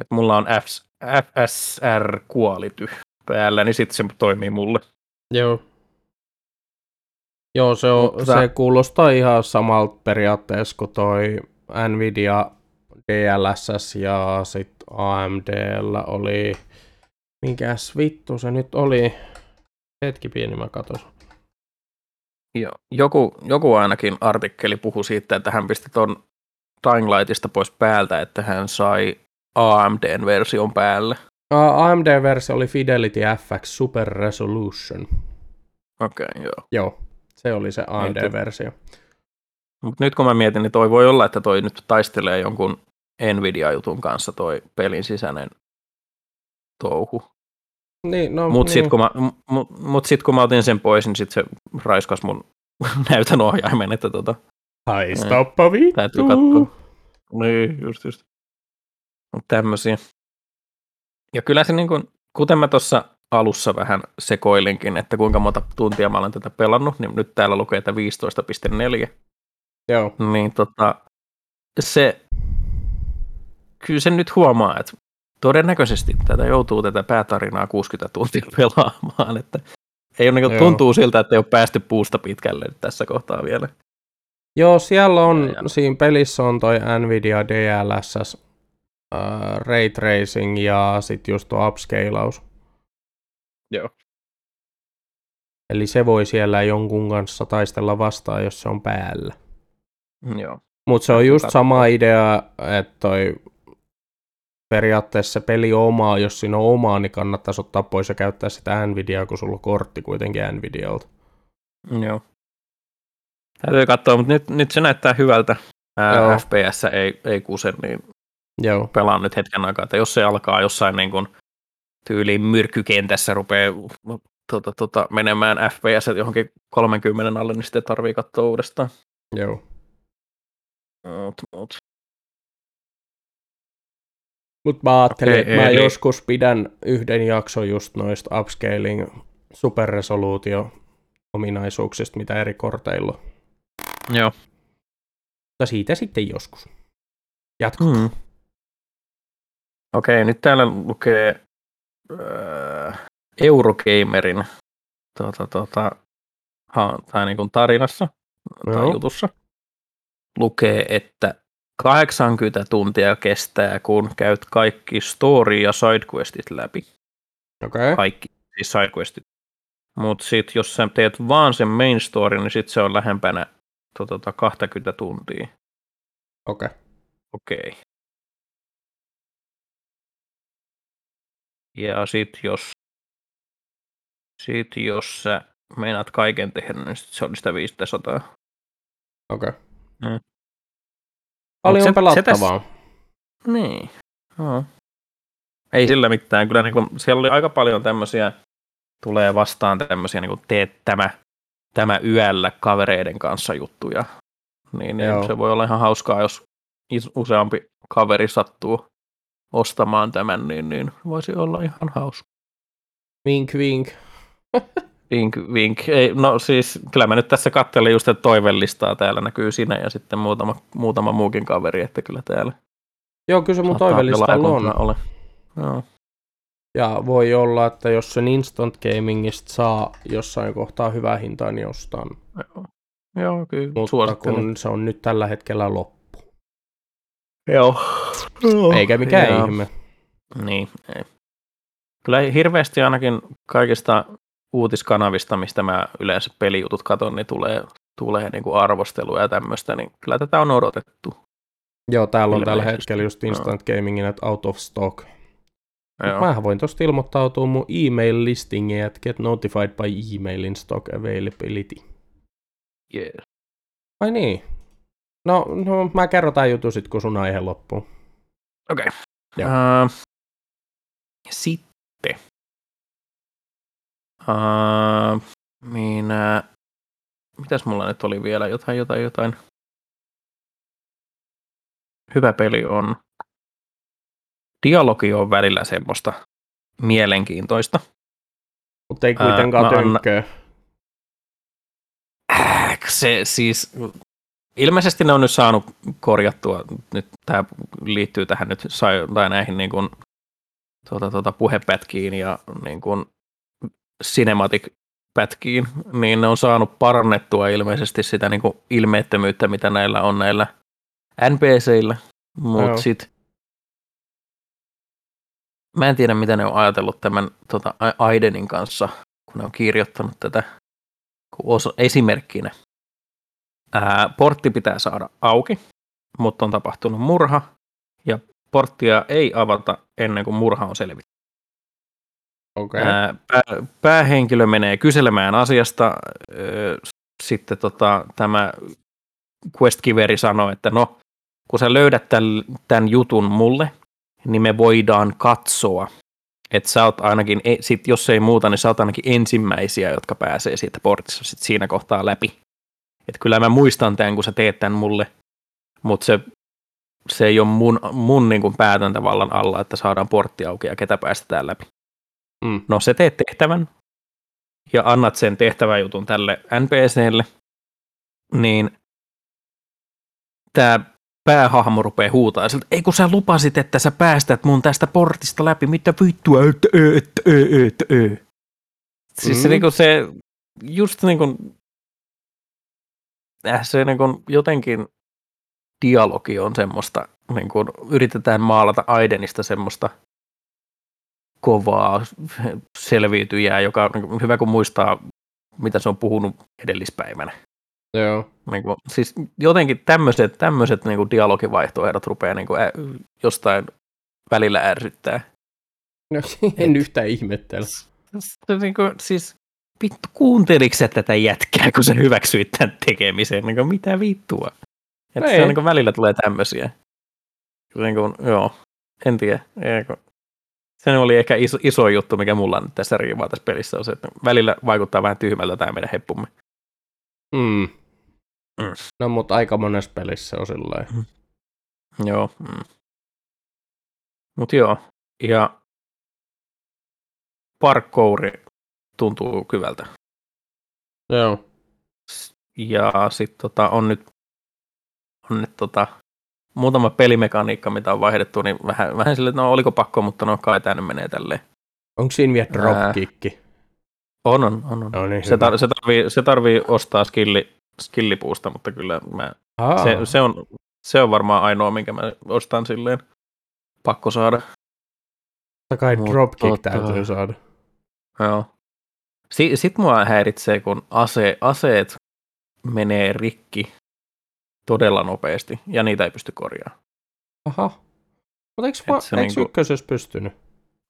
Et mulla on F, FSR quality päällä, niin sitten se toimii mulle. Joo. Joo, se, on, Mutta- se kuulostaa ihan samalta periaatteessa kuin toi Nvidia DLSS ja sitten AMDllä oli, mikäs vittu se nyt oli, hetki pieni mä katos. Joo. Joku, joku ainakin artikkeli puhui siitä, että hän pisti ton Dying Lightista pois päältä, että hän sai AMDn version päälle. AMD-versio oli Fidelity FX Super Resolution. Okei, okay, joo. Joo, se oli se AMD-versio. Mutta nyt kun mä mietin, niin toi voi olla, että toi nyt taistelee jonkun Nvidia-jutun kanssa toi pelin sisäinen touhu. Niin, no, Mutta niin. sitten kun, mä- mut, mut sit, kun mä otin sen pois, niin sit se raiskas mun näytön ohjaimen, että tota, Haistappa vittu. täytyy katsoa. Niin, just just. Mut tämmösiä. Ja kyllä se niin kuin, kuten mä tuossa alussa vähän sekoilinkin, että kuinka monta tuntia mä olen tätä pelannut, niin nyt täällä lukee, että 15.4. Joo, niin tota, se, kyllä sen nyt huomaa, että todennäköisesti tätä joutuu tätä päätarinaa 60 tuntia pelaamaan, että ei ole, niin tuntuu siltä, että ei ole päästy puusta pitkälle tässä kohtaa vielä. Joo, siellä on, Ja- ja- siinä pelissä on toi Nvidia DLSS, äh, Ray Tracing ja sitten just tuo upscalaus. Joo. Eli se voi siellä jonkun kanssa taistella vastaan, jos se on päällä. Joo. Mutta se on just sama idea, että toi periaatteessa peli omaa, jos siinä on omaa, niin kannattaisi ottaa pois ja käyttää sitä Nvidiaa, kun sulla on kortti kuitenkin Nvidialta. Joo. Täytyy katsoa, mutta nyt, nyt se näyttää hyvältä. Joo. Ää, FPS ei, ei kuse, niin Joo, pelaan nyt hetken aikaa, että jos se alkaa jossain niin kuin tyyliin myrkkykentässä rupeaa tota, tota, menemään FPS johonkin 30 alle, niin sitten tarvii katsoa uudestaan. joo. Mut, mut. Mutta mä ajattelin, että mä eli- joskus pidän yhden jakson just noista upscaling superresoluutio ominaisuuksista, mitä eri korteilla on. Joo. Mutta siitä sitten joskus. Jatko. Mm. Okei, nyt täällä lukee äh, Eurogamerin tota, tota, ha, tai niin kuin tarinassa tai Joo. jutussa lukee, että 80 tuntia kestää, kun käyt kaikki story- ja sidequestit läpi. Okay. Kaikki, siis sidequestit. Mutta sitten jos sä teet vaan sen main story, niin sitten se on lähempänä tota, tota, 20 tuntia. Okei. Okei. Ja sit jos, sit jos sä meinaat kaiken tehdä, niin sit se on sitä 500. Okei. Okay. Mm. Paljon se- se, pelattavaa. Niin. No. Ei sillä mitään. Kyllä niin kuin, siellä oli aika paljon tämmöisiä, tulee vastaan tämmöisiä, niin kuin teet tämä, tämä yöllä kavereiden kanssa juttuja. Niin, niin se voi olla ihan hauskaa, jos useampi kaveri sattuu ostamaan tämän, niin, niin voisi olla ihan hauska. Vink, vink. Vink, vink. Ei, no siis, kyllä mä nyt tässä katselin just, että toivellistaa täällä näkyy sinä ja sitten muutama, muutama muukin kaveri, että kyllä täällä Joo, kyllä se mun saattaa toivellistalla on. Ole. Joo. Ja voi olla, että jos sen Instant Gamingista saa jossain kohtaa hyvää hintaa, niin ostan. Joo, Joo kyllä. Mutta Suosittelen. kun se on nyt tällä hetkellä loppu. Joo. Eikä mikään Joo. ihme. Niin, ei. Kyllä hirveästi ainakin kaikista uutiskanavista, mistä mä yleensä pelijutut katon, niin tulee, tulee niin kuin arvostelua ja tämmöistä, niin kyllä tätä on odotettu. Joo, täällä on tällä hetkellä just Instant Gamingin, että out of stock. Joo. Mä voin tosta ilmoittautua mun email listingiin, että get notified by email in stock availability. Yeah. Ai niin. No, no mä kerron tää jutun sit, kun sun aihe loppuu. Okei. Joo. Uh, sitten. Uh, minä, mitäs mulla nyt oli vielä? Jotain, jotain, jotain. Hyvä peli on. Dialogi on välillä semmoista mielenkiintoista. Mutta ei Ää, kuitenkaan mä anna- tönkköä. Äh, se siis, ilmeisesti ne on nyt saanut korjattua, nyt tämä liittyy tähän nyt tai näihin niin kuin, tuota, tuota, puhepätkiin ja niin kuin cinematic-pätkiin, niin ne on saanut parannettua ilmeisesti sitä niin kuin ilmeettömyyttä, mitä näillä on näillä NPCillä, mutta sitten mä en tiedä, mitä ne on ajatellut tämän tota, Aidenin kanssa, kun ne on kirjoittanut tätä osa, esimerkkinä. Ää, portti pitää saada auki, mutta on tapahtunut murha, ja porttia ei avata ennen kuin murha on selvitty. Okei. Ää, pää, päähenkilö menee kyselemään asiasta, sitten tota, tämä quest-kiveri sanoo, että no, kun sä löydät tämän, tämän jutun mulle, niin me voidaan katsoa, että sä oot ainakin, e- sit jos ei muuta, niin sä oot ainakin ensimmäisiä, jotka pääsee siitä portissa sit siinä kohtaa läpi. Että kyllä mä muistan tämän, kun sä teet tämän mulle, mutta se, se ei ole mun, mun niin päätäntävallan alla, että saadaan portti auki ja ketä päästetään läpi. Mm. No se teet tehtävän ja annat sen tehtäväjutun tälle NPClle, niin tämä päähahmo rupeaa huutaa siltä, ei kun sä lupasit, että sä päästät mun tästä portista läpi, mitä vittua, että ö, että ö, että ö. Siis se, Mm. niinku se, just niin kuin, äh, se niin kuin jotenkin dialogi on semmoista, niin kuin yritetään maalata Aidenista semmoista kovaa selviytyjää, joka on niin hyvä kun muistaa, mitä se on puhunut edellispäivänä. Joo. Niin kuin, siis jotenkin tämmöiset, tämmöiset niin kuin dialogivaihtoehdot rupeaa niin kuin, ä, jostain välillä ärsyttää. No, en yhtään ihmettele. Niin kuin, siis vittu, kuunteliko sä tätä jätkää, kun sä hyväksyit tämän tekemisen? Niin kuin, mitä vittua? Että Ei. se, niin kuin, välillä tulee tämmöisiä. Niin kuin, joo, en tiedä. Ei, kun- Se oli ehkä iso, iso juttu, mikä mulla nyt tässä riivaa tässä pelissä, on se, että välillä vaikuttaa vähän tyhmältä tämä meidän heppumme. Mm. Mm. No, mutta aika monessa pelissä on sillä lailla. Joo. Mm. Mutta joo, ja parkouri tuntuu hyvältä. Joo. Ja sitten tota, on nyt, on nyt tota, muutama pelimekaniikka, mitä on vaihdettu, niin vähän, vähän sille, että no oliko pakko, mutta no kai tämä nyt menee tälleen. Onko siinä vielä Ää. dropkicki? On, on, on. on. No niin, Se, tar- se, tarvii, se tarvii ostaa skilli, skillipuusta, mutta kyllä mä, Aa, se, se, on, se on varmaan ainoa, minkä mä ostan silleen pakko saada. Totta kai Mut dropkick tota- täytyy saada. Joo. Si- Sitten mua häiritsee, kun ase- aseet menee rikki todella nopeasti ja niitä ei pysty korjaamaan. Aha. Mutta eikö, va- eikö niinku- ykkösessä pystynyt?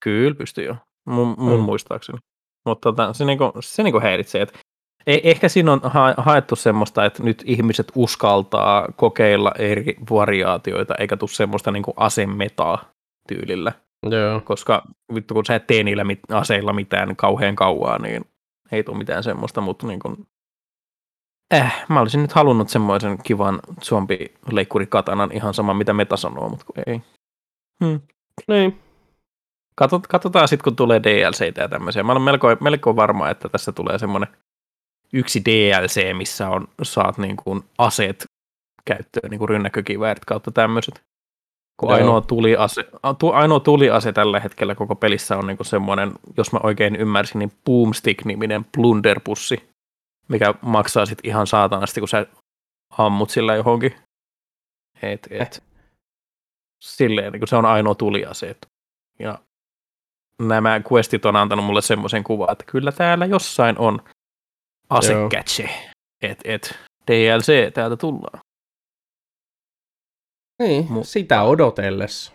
Kyllä pystyy jo, mun, mun mm. muistaakseni. Mutta tota, se, niinku, se niinku häiritsee, että e- ehkä siinä on ha- haettu semmoista, että nyt ihmiset uskaltaa kokeilla eri variaatioita, eikä tule semmoista niinku asemetaa tyylillä. Joo. Koska vittu kun sä et tee niillä mit- aseilla mitään kauhean kauaa, niin ei tule mitään semmoista, mutta niin kuin, äh, mä olisin nyt halunnut semmoisen kivan zombileikkurikatanan ihan sama mitä meta sanoo, mutta kun ei. Hmm. Niin. Katsot, katsotaan sitten, kun tulee DLCitä ja tämmöisiä. Mä olen melko, melko varma, että tässä tulee semmoinen yksi DLC, missä on, saat niin kuin aseet käyttöön, niin kuin rynnäkkökiväärit kautta tämmöiset. Kun ainoa tuliase, ainoa tuliase tällä hetkellä koko pelissä on niin kuin semmoinen, jos mä oikein ymmärsin, niin Boomstick-niminen plunderpussi, mikä maksaa sitten ihan saatanasti, kun sä ammut sillä johonkin. Et, et. Silleen, niin kuin se on ainoa tuliase. Ja nämä questit on antanut mulle semmoisen kuvan, että kyllä täällä jossain on asekätse. Et, et, DLC täältä tullaan. Niin, Mutta... sitä odotellessa.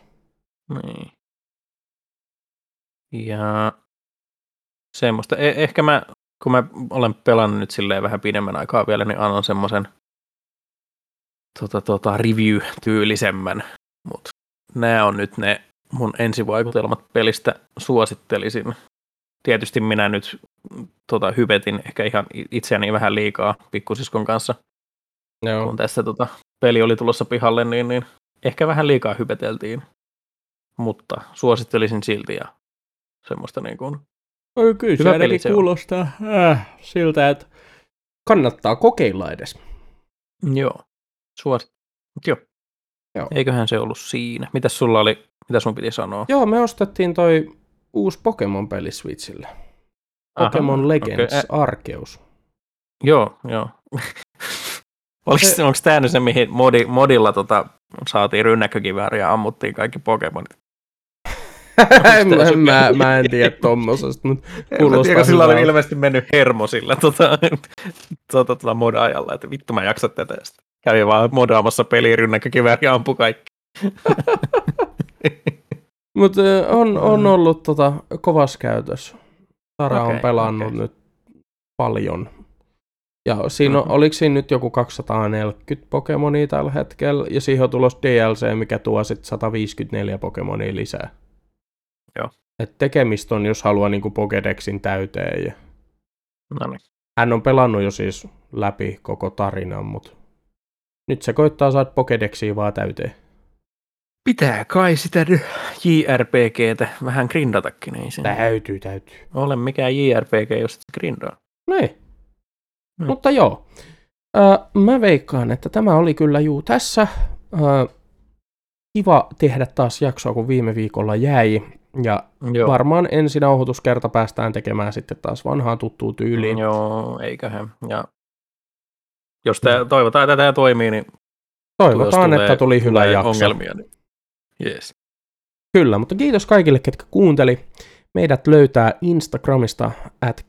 Niin. Ja semmoista. Eh- ehkä mä, kun mä olen pelannut nyt silleen vähän pidemmän aikaa vielä, niin annan semmoisen tota, tota, review-tyylisemmän. Mutta nämä on nyt ne mun ensivaikutelmat pelistä suosittelisin. Tietysti minä nyt tota, hypetin ehkä ihan itseäni vähän liikaa pikkusiskon kanssa. Joo. Kun tässä tota, peli oli tulossa pihalle, niin, niin ehkä vähän liikaa hypeteltiin. Mutta suosittelisin silti ja semmoista niin kuin No, kyllä Hyvä se peli se kuulostaa äh, siltä, että kannattaa kokeilla edes. Joo, suosit. Joo. Joo. Eiköhän se ollut siinä. Mitäs sulla oli, mitä sun piti sanoa? Joo, me ostettiin toi uusi Pokemon-peli Switchille. Pokemon Aha, Legends okay. Arkeus. Joo, joo. Oliko, se... Onko tämä nyt se, mihin modi, modilla tota, saatiin rynnäkkökivääriä ja ammuttiin kaikki Pokemonit? Mä, mä, mä, en tiedä tommosesta, mutta kuulostaa tiedä, sillä oli ilmeisesti mennyt hermo sillä tota, tota, tota modaajalla, että vittu mä jaksat tätä. Sitten kävi vaan modaamassa peliä rynnäkkökivääriä ja ampui kaikki. Mutta on, on ollut tota, kovas käytös. Sara okay, on pelannut okay. nyt paljon ja siinä on, mm-hmm. oliko siinä nyt joku 240 Pokemonia tällä hetkellä, ja siihen on tulossa DLC, mikä tuo sitten 154 Pokemonia lisää. Joo. Et tekemistä on, jos haluaa niinku Pokédexin täyteen. Ja... No niin. Hän on pelannut jo siis läpi koko tarinan, mutta nyt se koittaa saada Pokédexia vaan täyteen. Pitää kai sitä JRPGtä vähän grindatakin, ei se. Täytyy, täytyy. Ole mikään JRPG, jos et grindaa. Niin. Mm. Mutta joo, äh, mä veikkaan, että tämä oli kyllä juu tässä. Äh, kiva tehdä taas jaksoa, kun viime viikolla jäi. Ja Joo. varmaan ensi nauhoituskerta päästään tekemään sitten taas vanhaan tuttuun tyyliin. Joo, eiköhän. Ja jos te, toivotaan, että tämä toimii, niin Toivotaan, että tuli hyvä jakso. Ongelmia, niin yes. Kyllä, mutta kiitos kaikille, ketkä kuunteli. Meidät löytää Instagramista at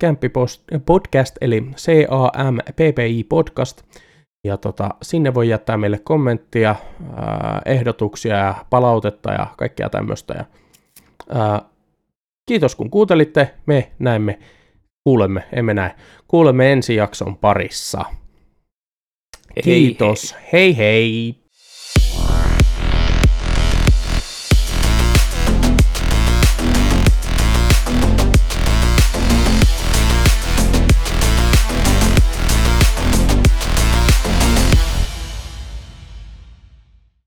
podcast, eli C-A-M-P-P-I podcast. Ja tota, sinne voi jättää meille kommenttia, ehdotuksia ja palautetta ja kaikkea tämmöistä. Ja, ää, kiitos kun kuuntelitte. Me näemme, kuulemme, emme näe. Kuulemme ensi jakson parissa. Kiitos. Hei hei. hei.